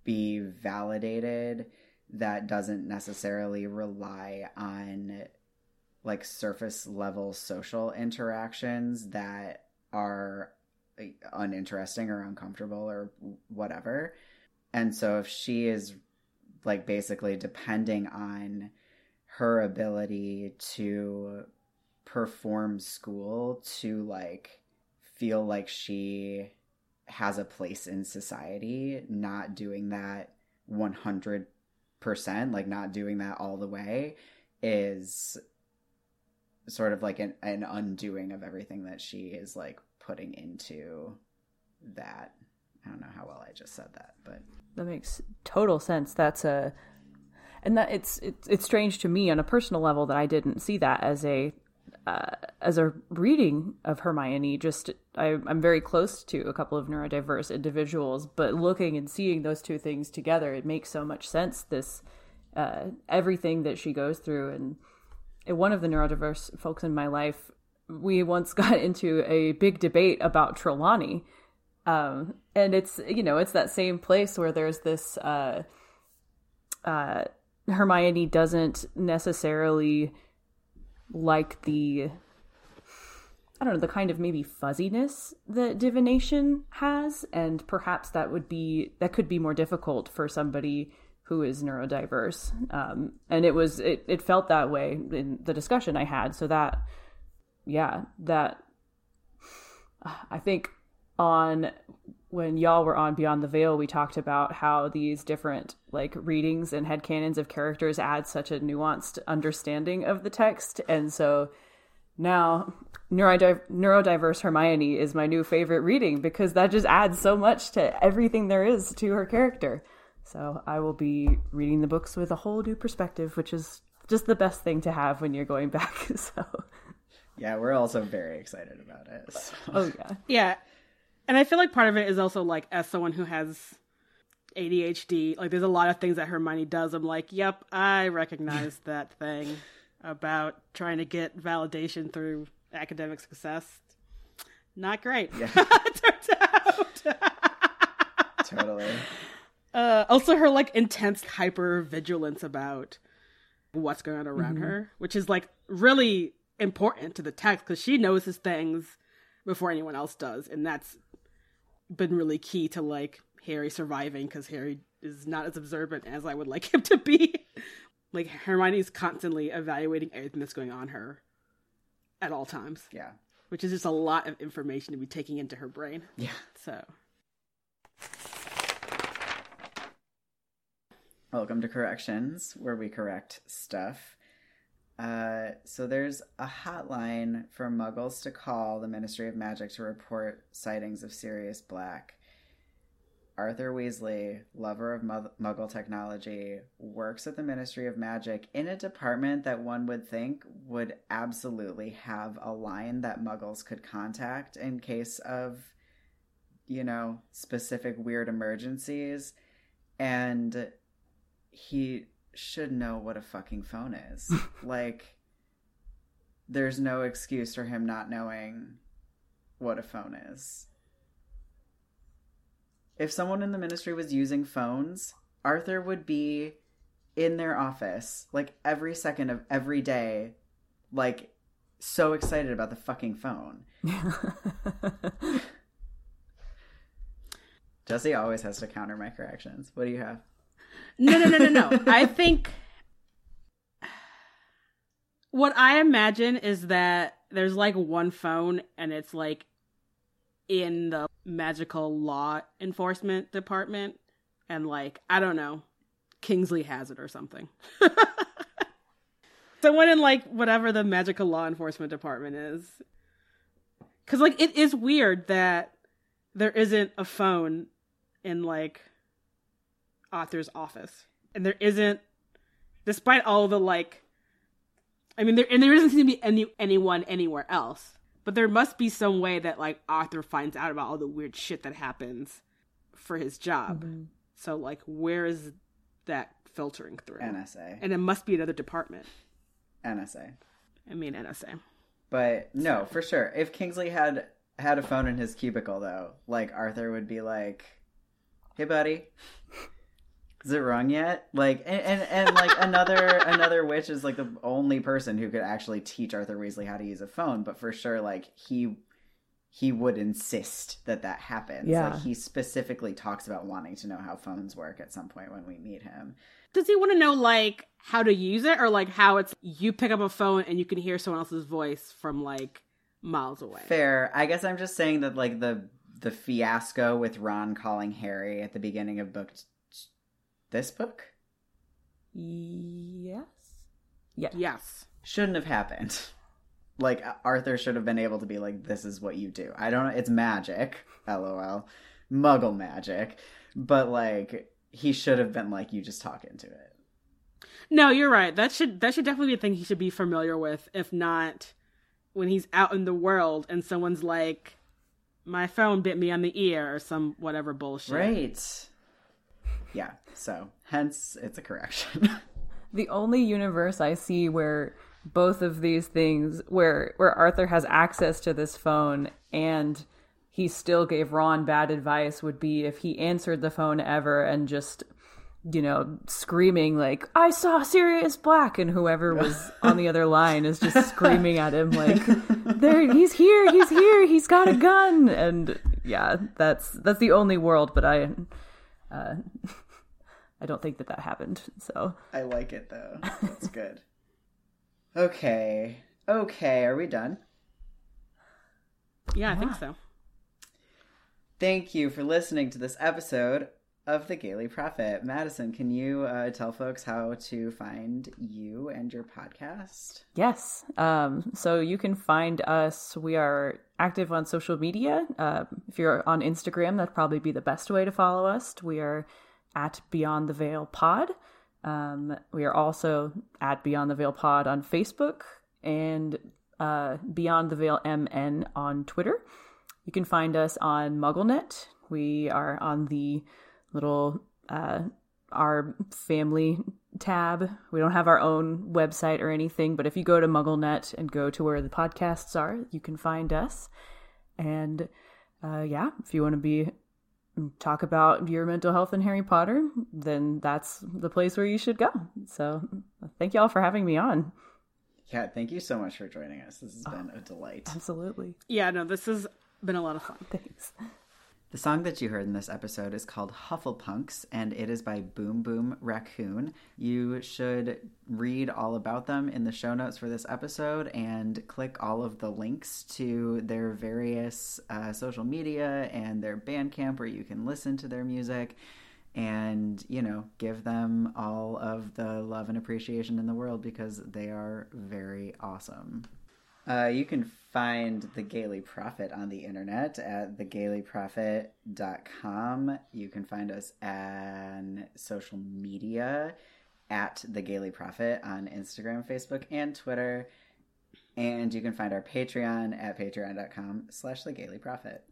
be validated that doesn't necessarily rely on like surface level social interactions that are uninteresting or uncomfortable or whatever. And so if she is like basically depending on her ability to perform school to like feel like she has a place in society, not doing that 100%, like not doing that all the way, is sort of like an, an undoing of everything that she is like putting into that. I don't know how well I just said that, but That makes total sense. That's a and that it's it's it's strange to me on a personal level that I didn't see that as a uh, as a reading of Hermione. Just I, I'm very close to a couple of neurodiverse individuals, but looking and seeing those two things together, it makes so much sense. This uh, everything that she goes through, and, and one of the neurodiverse folks in my life, we once <laughs> got into a big debate about Trelawney. Um, and it's you know it's that same place where there's this uh, uh, Hermione doesn't necessarily like the I don't know the kind of maybe fuzziness that divination has, and perhaps that would be that could be more difficult for somebody who is neurodiverse. Um, and it was it, it felt that way in the discussion I had. So that yeah, that I think on when y'all were on Beyond the Veil, we talked about how these different like readings and headcanons of characters add such a nuanced understanding of the text. And so now neurodiv- neurodiverse Hermione is my new favorite reading because that just adds so much to everything there is to her character. So I will be reading the books with a whole new perspective, which is just the best thing to have when you're going back. <laughs> So Yeah, we're also very excited about it. so. oh yeah. Yeah. And I feel like part of it is also like as someone who has ADHD, like there's a lot of things that Hermione does. I'm like, yep, I recognize <laughs> that thing about trying to get validation through academic success. Not great. Yeah. <laughs> Turns out. <laughs> totally. Uh, also, her like intense hyper vigilance about what's going on around Mhm. her, which is like really important to the text because she notices things before anyone else does, and that's been really key to like Harry surviving because Harry is not as observant as I would <laughs> like him to be. like Hermione's constantly evaluating everything that's going on her at all times. Yeah. Which is just a lot of information to be taking into her brain. Yeah. So Welcome to Corrections, where we correct stuff. Uh, so there's a hotline for muggles to call the Ministry of Magic to report sightings of Sirius Black. Arthur Weasley, lover of muggle technology, works at the Ministry of Magic in a department that one would think would absolutely have a line that muggles could contact in case of, you know, specific weird emergencies. And he should know what a fucking phone is. <laughs> like, there's no excuse for him not knowing what a phone is. If someone in the ministry was using phones, Arthur would be in their office like every second of every day, like so excited about the fucking phone. <laughs> Jesse always has to counter my corrections. What do you have? No, no, no, no, no. <laughs> I think what I imagine is that there's like one phone and it's like in the magical law enforcement department and like I don't know, Kingsley has it or something. <laughs> Someone in like whatever the magical law enforcement department is. Cuz like it is weird that there isn't a phone in like Arthur's office and there isn't despite all the like i mean there and there doesn't seem to be any anyone anywhere else but there must be some way that like arthur finds out about all the weird shit that happens for his job Mhm. so like where is that filtering through NSA. and it must be another department NSA. i mean nsa But no, for sure. If Kingsley had had a phone in his cubicle though, like Arthur would be like, "Hey buddy, is it wrong yet?" Like and and, and like <laughs> another another witch is like the only person who could actually teach Arthur Weasley how to use a phone, but for sure like he he would insist that that happens. Yeah. Like he specifically talks about wanting to know how phones work at some point when we meet him. does he want to know like how to use it or like how it's you pick up a phone and you can hear someone else's voice from like miles away Fair. I guess I'm just saying that like the the fiasco with Ron calling Harry at the beginning of book this book Yes. Yeah. yes shouldn't have happened. <laughs> Like uh, Arthur should have been able to be like, "This is what you do." I don't know. It's magic, lol, Muggle magic, but like he should have been like, "You just talk into it." No, you're right. That should that should definitely be a thing he should be familiar with. If not, when he's out in the world and someone's like, "My phone bit me on the ear" or some whatever bullshit. Right. Yeah. So, hence, it's a correction. <laughs> the only universe I see where both of these things where where Arthur has access to this phone and he still gave Ron bad advice would be if he answered the phone ever and just you know screaming like I saw Sirius Black and whoever was <laughs> on the other line is just <laughs> screaming at him like there he's here he's here he's got a gun and yeah that's that's the only world but I uh I don't think that that happened. So I like it though. That's good. <laughs> okay. Okay, are we done? Yeah, I think so. Thank you for listening to this episode of the Gayly Prophet. Madison, can you uh, tell folks how to find you and your podcast? Yes. Um, so you can find us. We are active on social media. Uh, if you're on Instagram, that'd probably be the best way to follow us. We are at Beyond the Veil Pod. Um, we are also at Beyond the Veil Pod on Facebook and uh, Beyond the Veil MN on Twitter. You can find us on MuggleNet. We are on the little uh, our family tab. We don't have our own website or anything, but if you go to MuggleNet and go to where the podcasts are, you can find us. And uh, yeah, if you want to be talk about your mental health and Harry Potter, then that's the place where you should go. So thank you all for having me on. Yeah, thank you so much for joining us. This has ah, been a delight. Absolutely. Yeah, no, this has been a lot of fun. Thanks. The song that you heard in this episode is called Hufflepunx, and it is by Boom Boom Racoon. You should read all about them in the show notes for this episode and click all of the links to their various uh, social media and their Bandcamp where you can listen to their music and, you know, give them all of the love and appreciation in the world because they are very awesome. Uh, you can find the Gayly Prophet on the internet at thegaylyprophet.com. You can find us on social media at the Gayly Prophet on Instagram, Facebook, and Twitter. And you can find our Patreon at patreon.com slash the Gayly Prophet.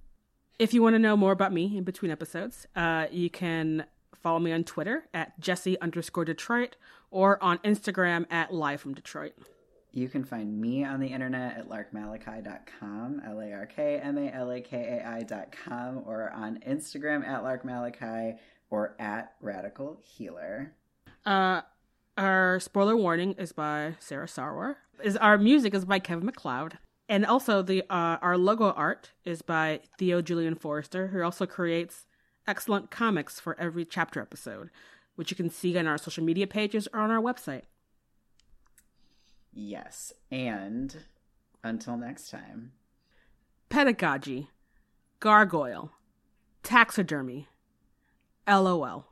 If you want to know more about me in between episodes, uh, you can follow me on Twitter at Jesse underscore Detroit or on Instagram at Live from Detroit. You can find me on the internet at larkmalakai.com, L A R K M A L A K A I.com, or on Instagram at larkmalakai or at radical healer. Uh, our spoiler warning is by Sarah Sarwar. Is our music is by Kevin MacLeod, and also the uh, our logo art is by Theo Julian Forrester, who also creates excellent comics for every chapter episode, which you can see on our social media pages or on our website. Yes. And until next time. Pedagogy, gargoyle, taxidermy, LOL.